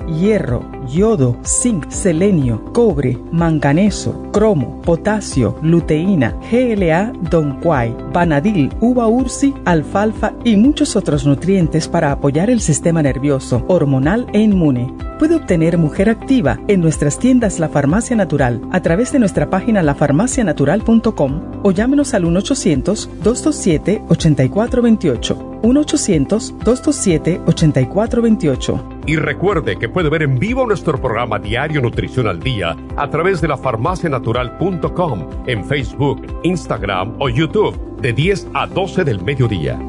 hierro, yodo, zinc, selenio, cobre, manganeso, cromo, potasio, luteína, GLA, donquai, vanadil, uva ursi, alfalfa y muchos otros nutrientes para apoyar el sistema nervioso, hormonal e inmune. Puede obtener Mujer Activa en nuestras tiendas La Farmacia Natural a través de nuestra página lafarmacianatural.com o llámenos al 1-800-227-8428. 1-800-227-8428. Y recuerde que puede ver en vivo nuestro programa Diario Nutrición al Día a través de la farmacianatural.com en Facebook, Instagram o YouTube de 10 a 12 del mediodía.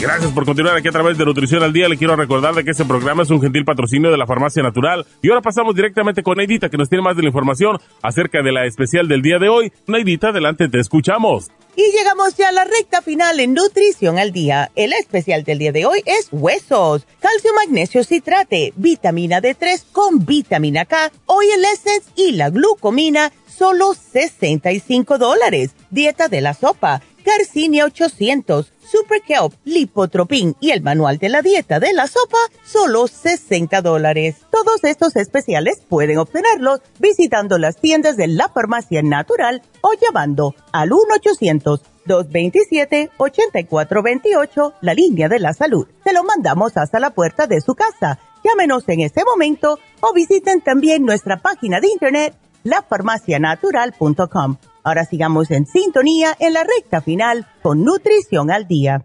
Gracias por continuar aquí a través de Nutrición al Día. Le quiero recordar de que este programa es un gentil patrocinio de la Farmacia Natural. Y ahora pasamos directamente con Neidita, que nos tiene más de la información acerca de la especial del día de hoy. Neidita, adelante, te escuchamos. Y llegamos ya a la recta final en Nutrición al Día. El especial del día de hoy es huesos, calcio, magnesio, citrate, vitamina D3 con vitamina K, oil essence y la glucomina, solo 65 dólares. Dieta de la sopa, Garcinia 800 Super Kelp, Lipotropin y el manual de la dieta de la sopa, solo 60 dólares. Todos estos especiales pueden obtenerlos visitando las tiendas de la farmacia natural o llamando al 1-800-227-8428, la línea de la salud. Se lo mandamos hasta la puerta de su casa. Llámenos en este momento o visiten también nuestra página de internet lafarmacianatural.com Ahora sigamos en sintonía en la recta final con Nutrición al Día.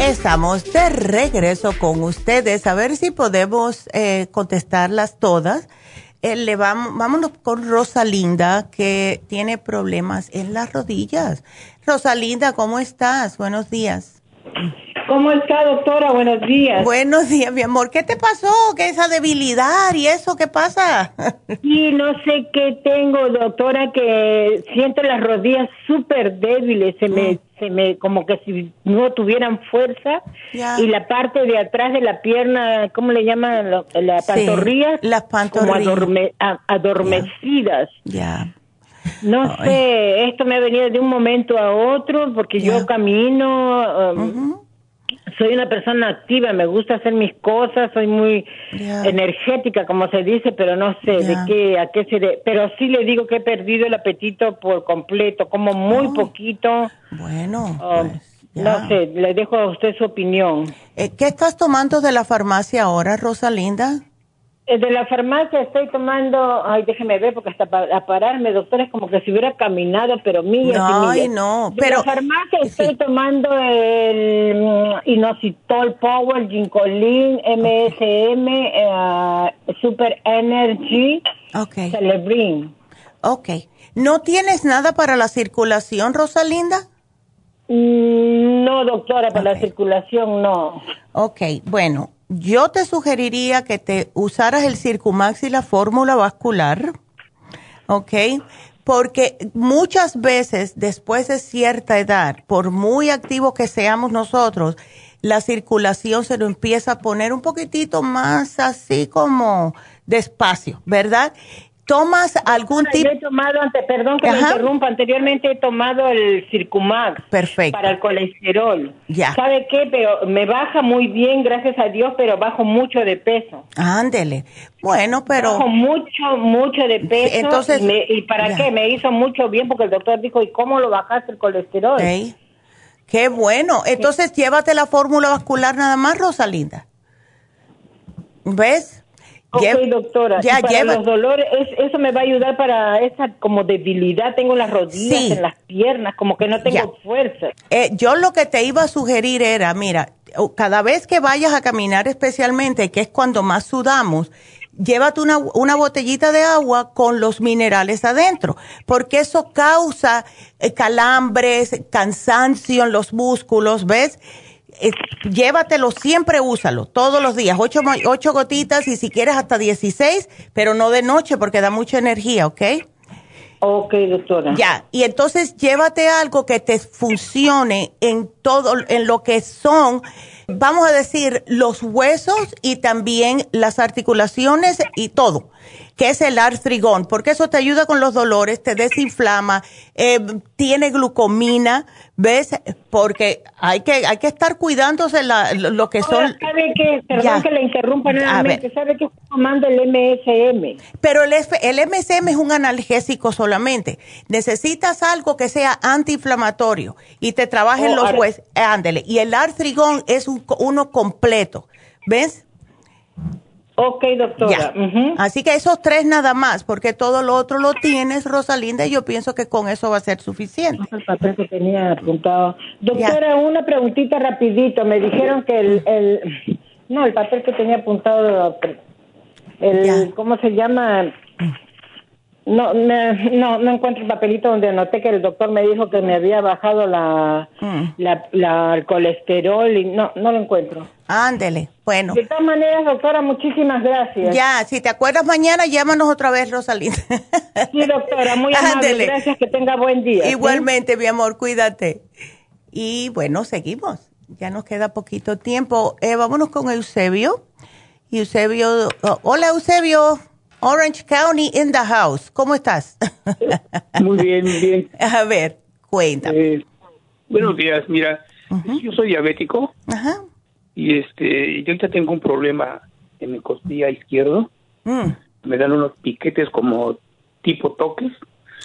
Estamos de regreso con ustedes a ver si podemos eh, contestarlas todas. Eh, le vamos, vámonos con Rosalinda que tiene problemas en las rodillas. Rosalinda, ¿cómo estás? Buenos días. ¿Cómo está, doctora? Buenos días. Buenos días, mi amor. ¿Qué te pasó? ¿Qué esa debilidad y eso? ¿Qué pasa? Sí, no sé qué tengo, doctora, que siento las rodillas súper débiles. Se me, mm. se me, como que si no tuvieran fuerza. Y la parte de atrás de la pierna, ¿cómo le llaman? La, pantorrilla. las pantorrillas. Como adormecidas. Ya. No sé, esto me ha venido de un momento a otro porque yo camino, um, soy una persona activa, me gusta hacer mis cosas, soy muy energética, como se dice, pero no sé de qué, a qué se de, pero sí le digo que he perdido el apetito por completo, como muy poquito. Bueno, um, pues, no sé, le dejo a usted su opinión. Eh, ¿Qué estás tomando de la farmacia ahora, Rosalinda? Eh, de la farmacia estoy tomando, ay, déjeme ver, porque hasta para pararme, doctora, es como que si hubiera caminado, pero millas no, y no, pero... De la farmacia estoy tomando el mm, inositol power, ginkolin, MSM, eh, super energy, okay. celebrin. Ok. ¿No tienes nada para la circulación, Rosalinda? Mm, no, doctora, para la circulación no. Ok, bueno, yo te sugeriría que te usaras el Circumax y la fórmula vascular, ¿ok? Porque muchas veces después de cierta edad, por muy activos que seamos nosotros, la circulación se nos empieza a poner un poquitito más así como despacio, ¿verdad? ¿Tomas algún tipo? He tomado, perdón que me interrumpa, anteriormente he tomado el Circumax. Perfecto. Para el colesterol. Ya. ¿Sabe qué? Pero me baja muy bien, gracias a Dios, pero bajo mucho de peso. Ándele. Bueno, pero... Bajo mucho, mucho de peso. Entonces... ¿Y, para qué? Me hizo mucho bien porque el doctor dijo, ¿y cómo lo bajaste el colesterol? Qué bueno. Entonces, llévate la fórmula vascular nada más, Rosalinda. ¿Ves? Ok, doctora. Ya, para los dolores, eso me va a ayudar para esa como debilidad. Tengo las rodillas, en las piernas, como que no tengo fuerza. Eh, yo lo que te iba a sugerir era, mira, cada vez que vayas a caminar especialmente, que es cuando más sudamos, llévate una, una botellita de agua con los minerales adentro, porque eso causa eh, calambres, cansancio en los músculos, ¿ves? Llévatelo, siempre úsalo, todos los días, ocho, ocho gotitas y si quieres hasta 16, pero no de noche porque da mucha energía, ¿ok? Ok, doctora. Ya, y entonces llévate algo que te funcione en todo, en lo que son, vamos a decir, los huesos y también las articulaciones y todo que es el artrigón, porque eso te ayuda con los dolores, te desinflama, eh, tiene glucomina, ¿ves? Porque hay que hay que estar cuidándose la, lo que son... ¿Sabe que, perdón que le interrumpa nuevamente, ¿sabe que está tomando el MSM? Pero el, el MSM es un analgésico solamente. Necesitas algo que sea antiinflamatorio y te trabaje en oh, los huesos. Ándele. Y el artrigón es un, uno completo, ¿ves? Ok, doctora. Así que esos tres nada más, porque todo lo otro lo tienes, Rosalinda, y yo pienso que con eso va a ser suficiente. El papel que tenía apuntado. Doctora, una preguntita rapidito. Me dijeron que el, el, no, el papel que tenía apuntado, el, ¿cómo se llama? No, no, no encuentro el papelito donde anoté que el doctor me dijo que me había bajado la, mm. la, el colesterol y no, no lo encuentro. Ándele, bueno. De todas maneras, doctora, muchísimas gracias. Ya, si te acuerdas mañana, llámanos otra vez, Rosalinda. Sí, doctora, muy amable. Gracias, que tenga buen día. Igualmente, mi amor, cuídate. Y bueno, seguimos. Ya nos queda poquito tiempo. Eh, vámonos con Eusebio. Eusebio, oh, hola Eusebio. Orange County in the house. ¿Cómo estás? Muy bien, muy bien. A ver, cuéntame. Eh, buenos días, mira, yo soy diabético Ajá. y este, yo ya tengo un problema en mi costilla izquierdo. Mm. Me dan unos piquetes como tipo toques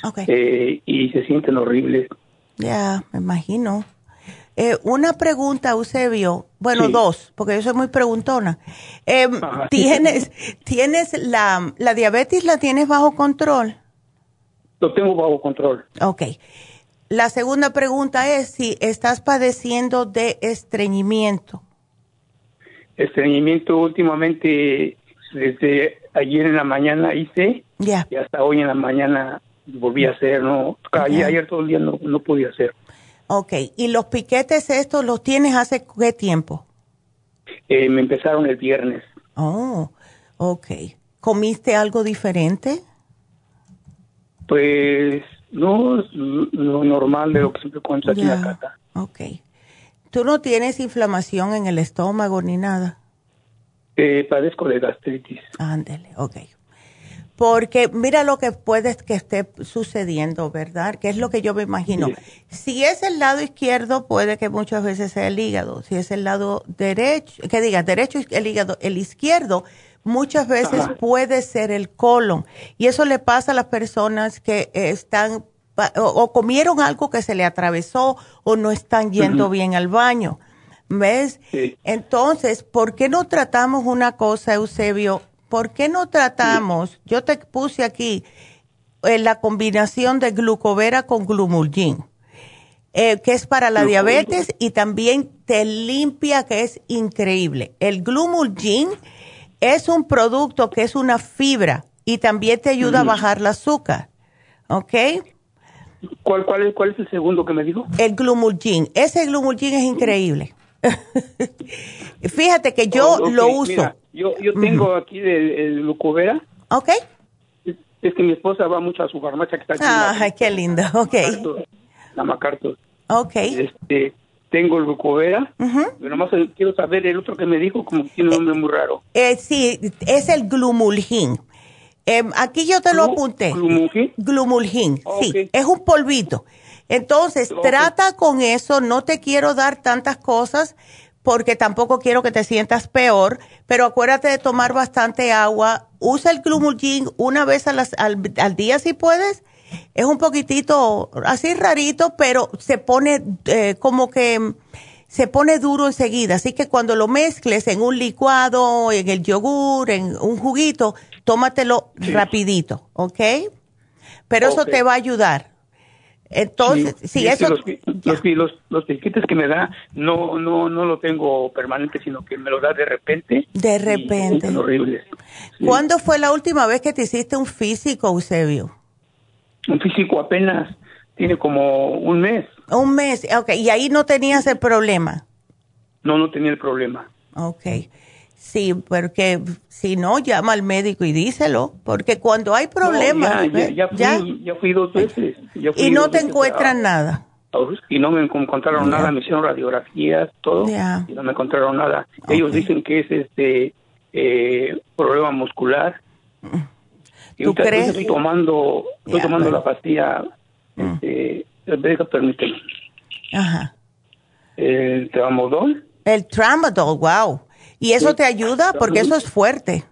okay. eh, y se sienten horribles. Ya, me imagino. Eh, una pregunta, Eusebio. Bueno, dos, porque yo soy muy preguntona. Eh, ¿Tienes, ¿tienes la, la diabetes, la tienes bajo control? Lo tengo bajo control. Ok. La segunda pregunta es si estás padeciendo de estreñimiento. Estreñimiento últimamente, desde ayer en la mañana hice y hasta hoy en la mañana volví a hacer, ¿no? Ayer, todo el día no, no podía hacer. Ok, ¿y los piquetes estos los tienes hace qué tiempo? Eh, me empezaron el viernes. Oh, ok. ¿Comiste algo diferente? Pues no, lo normal de lo que siempre cuento aquí en la casa. Ok. ¿Tú no tienes inflamación en el estómago ni nada? Eh, padezco de gastritis. Ándele, ok. Porque mira lo que puede que esté sucediendo, ¿verdad? Que es lo que yo me imagino. Si es el lado izquierdo, puede que muchas veces sea el hígado. Si es el lado derecho, que diga derecho, el hígado, el izquierdo, muchas veces puede ser el colon. Y eso le pasa a las personas que están o, comieron algo que se le atravesó o no están yendo bien al baño. ¿Ves? Entonces, ¿por qué no tratamos una cosa, Eusebio? ¿Por qué no tratamos? Yo te puse aquí eh, la combinación de glucovera con glumulgin, eh, que es para la diabetes y también te limpia, que es increíble. El glumulgin es un producto que es una fibra y también te ayuda a bajar el azúcar, ¿ok? ¿Cuál, cuál, es, ¿Cuál es el segundo que me dijo? El glumulgin. Ese glumulgin es increíble. Fíjate que yo lo uso. yo, yo tengo aquí el, Lucovera. Ok. Es, que mi esposa va mucho a su farmacia que está aquí. Ay, qué lindo, ok. La Macarto. Ok. Este, tengo el Lucovera, pero nomás quiero saber el otro que me dijo, como que tiene un nombre muy raro. Eh, sí, es el Glumulgin. Em, aquí yo te lo apunté. ¿Glumulgin? Glumulgin, sí. Es un polvito. Entonces, trata con eso, no te quiero dar tantas cosas porque tampoco quiero que te sientas peor, pero acuérdate de tomar bastante agua. Usa el Glumulgin una vez al, al día si puedes es un poquitito así rarito, pero se pone eh, como que se pone duro enseguida. Así que cuando lo mezcles en un licuado, en el yogur, en un juguito, tómatelo rapidito, ¿ok? Pero eso te va a ayudar. Entonces, sí, eso... Los, los, los, piquetes que me da no no no lo tengo permanente, sino que me lo da de repente. De repente. horribles. ¿Cuándo fue la última vez que te hiciste un físico, Eusebio? un físico apenas tiene como un mes. Un mes, ok. ¿Y ahí no tenías el problema? No, no tenía el problema. Ok. Sí, porque si no, llama al médico y díselo, porque cuando hay problemas... ya, ya, fui, ya, fui, dos veces. y no te encuentran nada. Y no me encontraron nada, me hicieron radiografías, todo, y no me encontraron nada. Ellos dicen que es este eh, problema muscular. Mm. ¿Tú crees? Estoy tomando, estoy tomando la pastilla, mm. este, permíteme. Ajá. El tramadol. El tramadol, wow. ¿Y eso te ayuda? Porque eso es fuerte.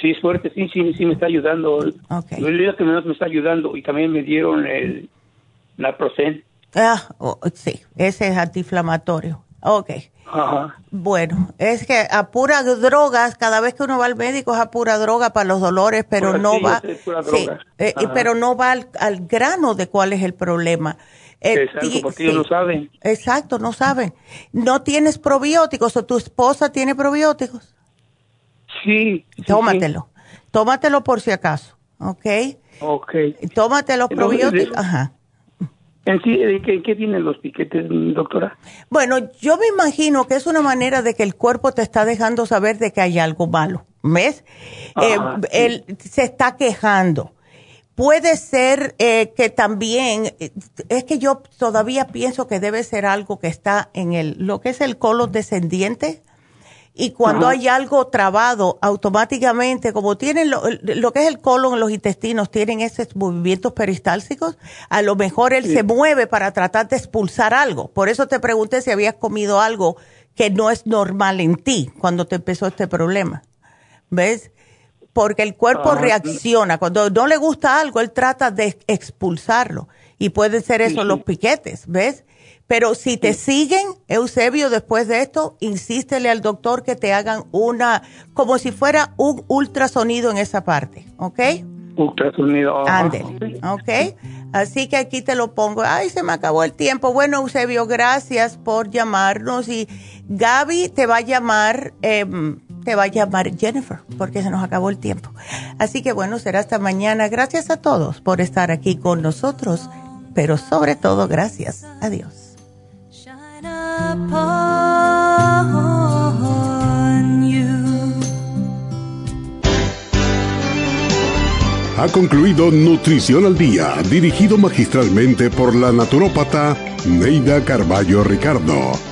Sí, es fuerte, sí, sí, sí me está ayudando. Okay. El que menos me está ayudando y también me dieron el naproxen. Ah, oh, sí, ese es antiinflamatorio. Ok. Bueno, es que a pura drogas, cada vez que uno va al médico es a pura droga para los dolores, pero no va, sí, eh, pero no va al, grano de cuál es el problema. Eh, exacto, porque ellos no saben. Exacto, no saben. ¿No tienes probióticos o tu esposa tiene probióticos? Sí. Tómatelo. Tómatelo por si acaso, ¿ok? Ok. Tómate los probióticos. Ajá. ¿En sí, ¿qué, ¿qué, tienen los piquetes, doctora? Bueno, yo me imagino que es una manera de que el cuerpo te está dejando saber de que hay algo malo, ¿ves? Eh, él se está quejando. Puede ser eh, que también, eh, es que yo todavía pienso que debe ser algo que está en el, lo que es el colon descendiente, y cuando hay algo trabado, automáticamente, como tienen lo, que es el colon, los intestinos tienen esos movimientos peristálticos, a lo mejor él se mueve para tratar de expulsar algo. Por eso te pregunté si habías comido algo que no es normal en ti cuando te empezó este problema. ¿Ves? Porque el cuerpo reacciona. Cuando no le gusta algo, él trata de expulsarlo. Y puede ser eso los piquetes, ¿ves? Pero si te siguen, Eusebio, después de esto, insístele al doctor que te hagan una, como si fuera un ultrasonido en esa parte, ¿ok? Ultrasonido. Ándele, ¿ok? Así que aquí te lo pongo. Ay, se me acabó el tiempo. Bueno, Eusebio, gracias por llamarnos. Y Gaby te va a llamar, em, te va a llamar Jennifer, porque se nos acabó el tiempo. Así que bueno, será hasta mañana. Gracias a todos por estar aquí con nosotros, pero sobre todo gracias. Adiós. Ha concluido Nutrición al Día, dirigido magistralmente por la naturópata Neida Carballo Ricardo.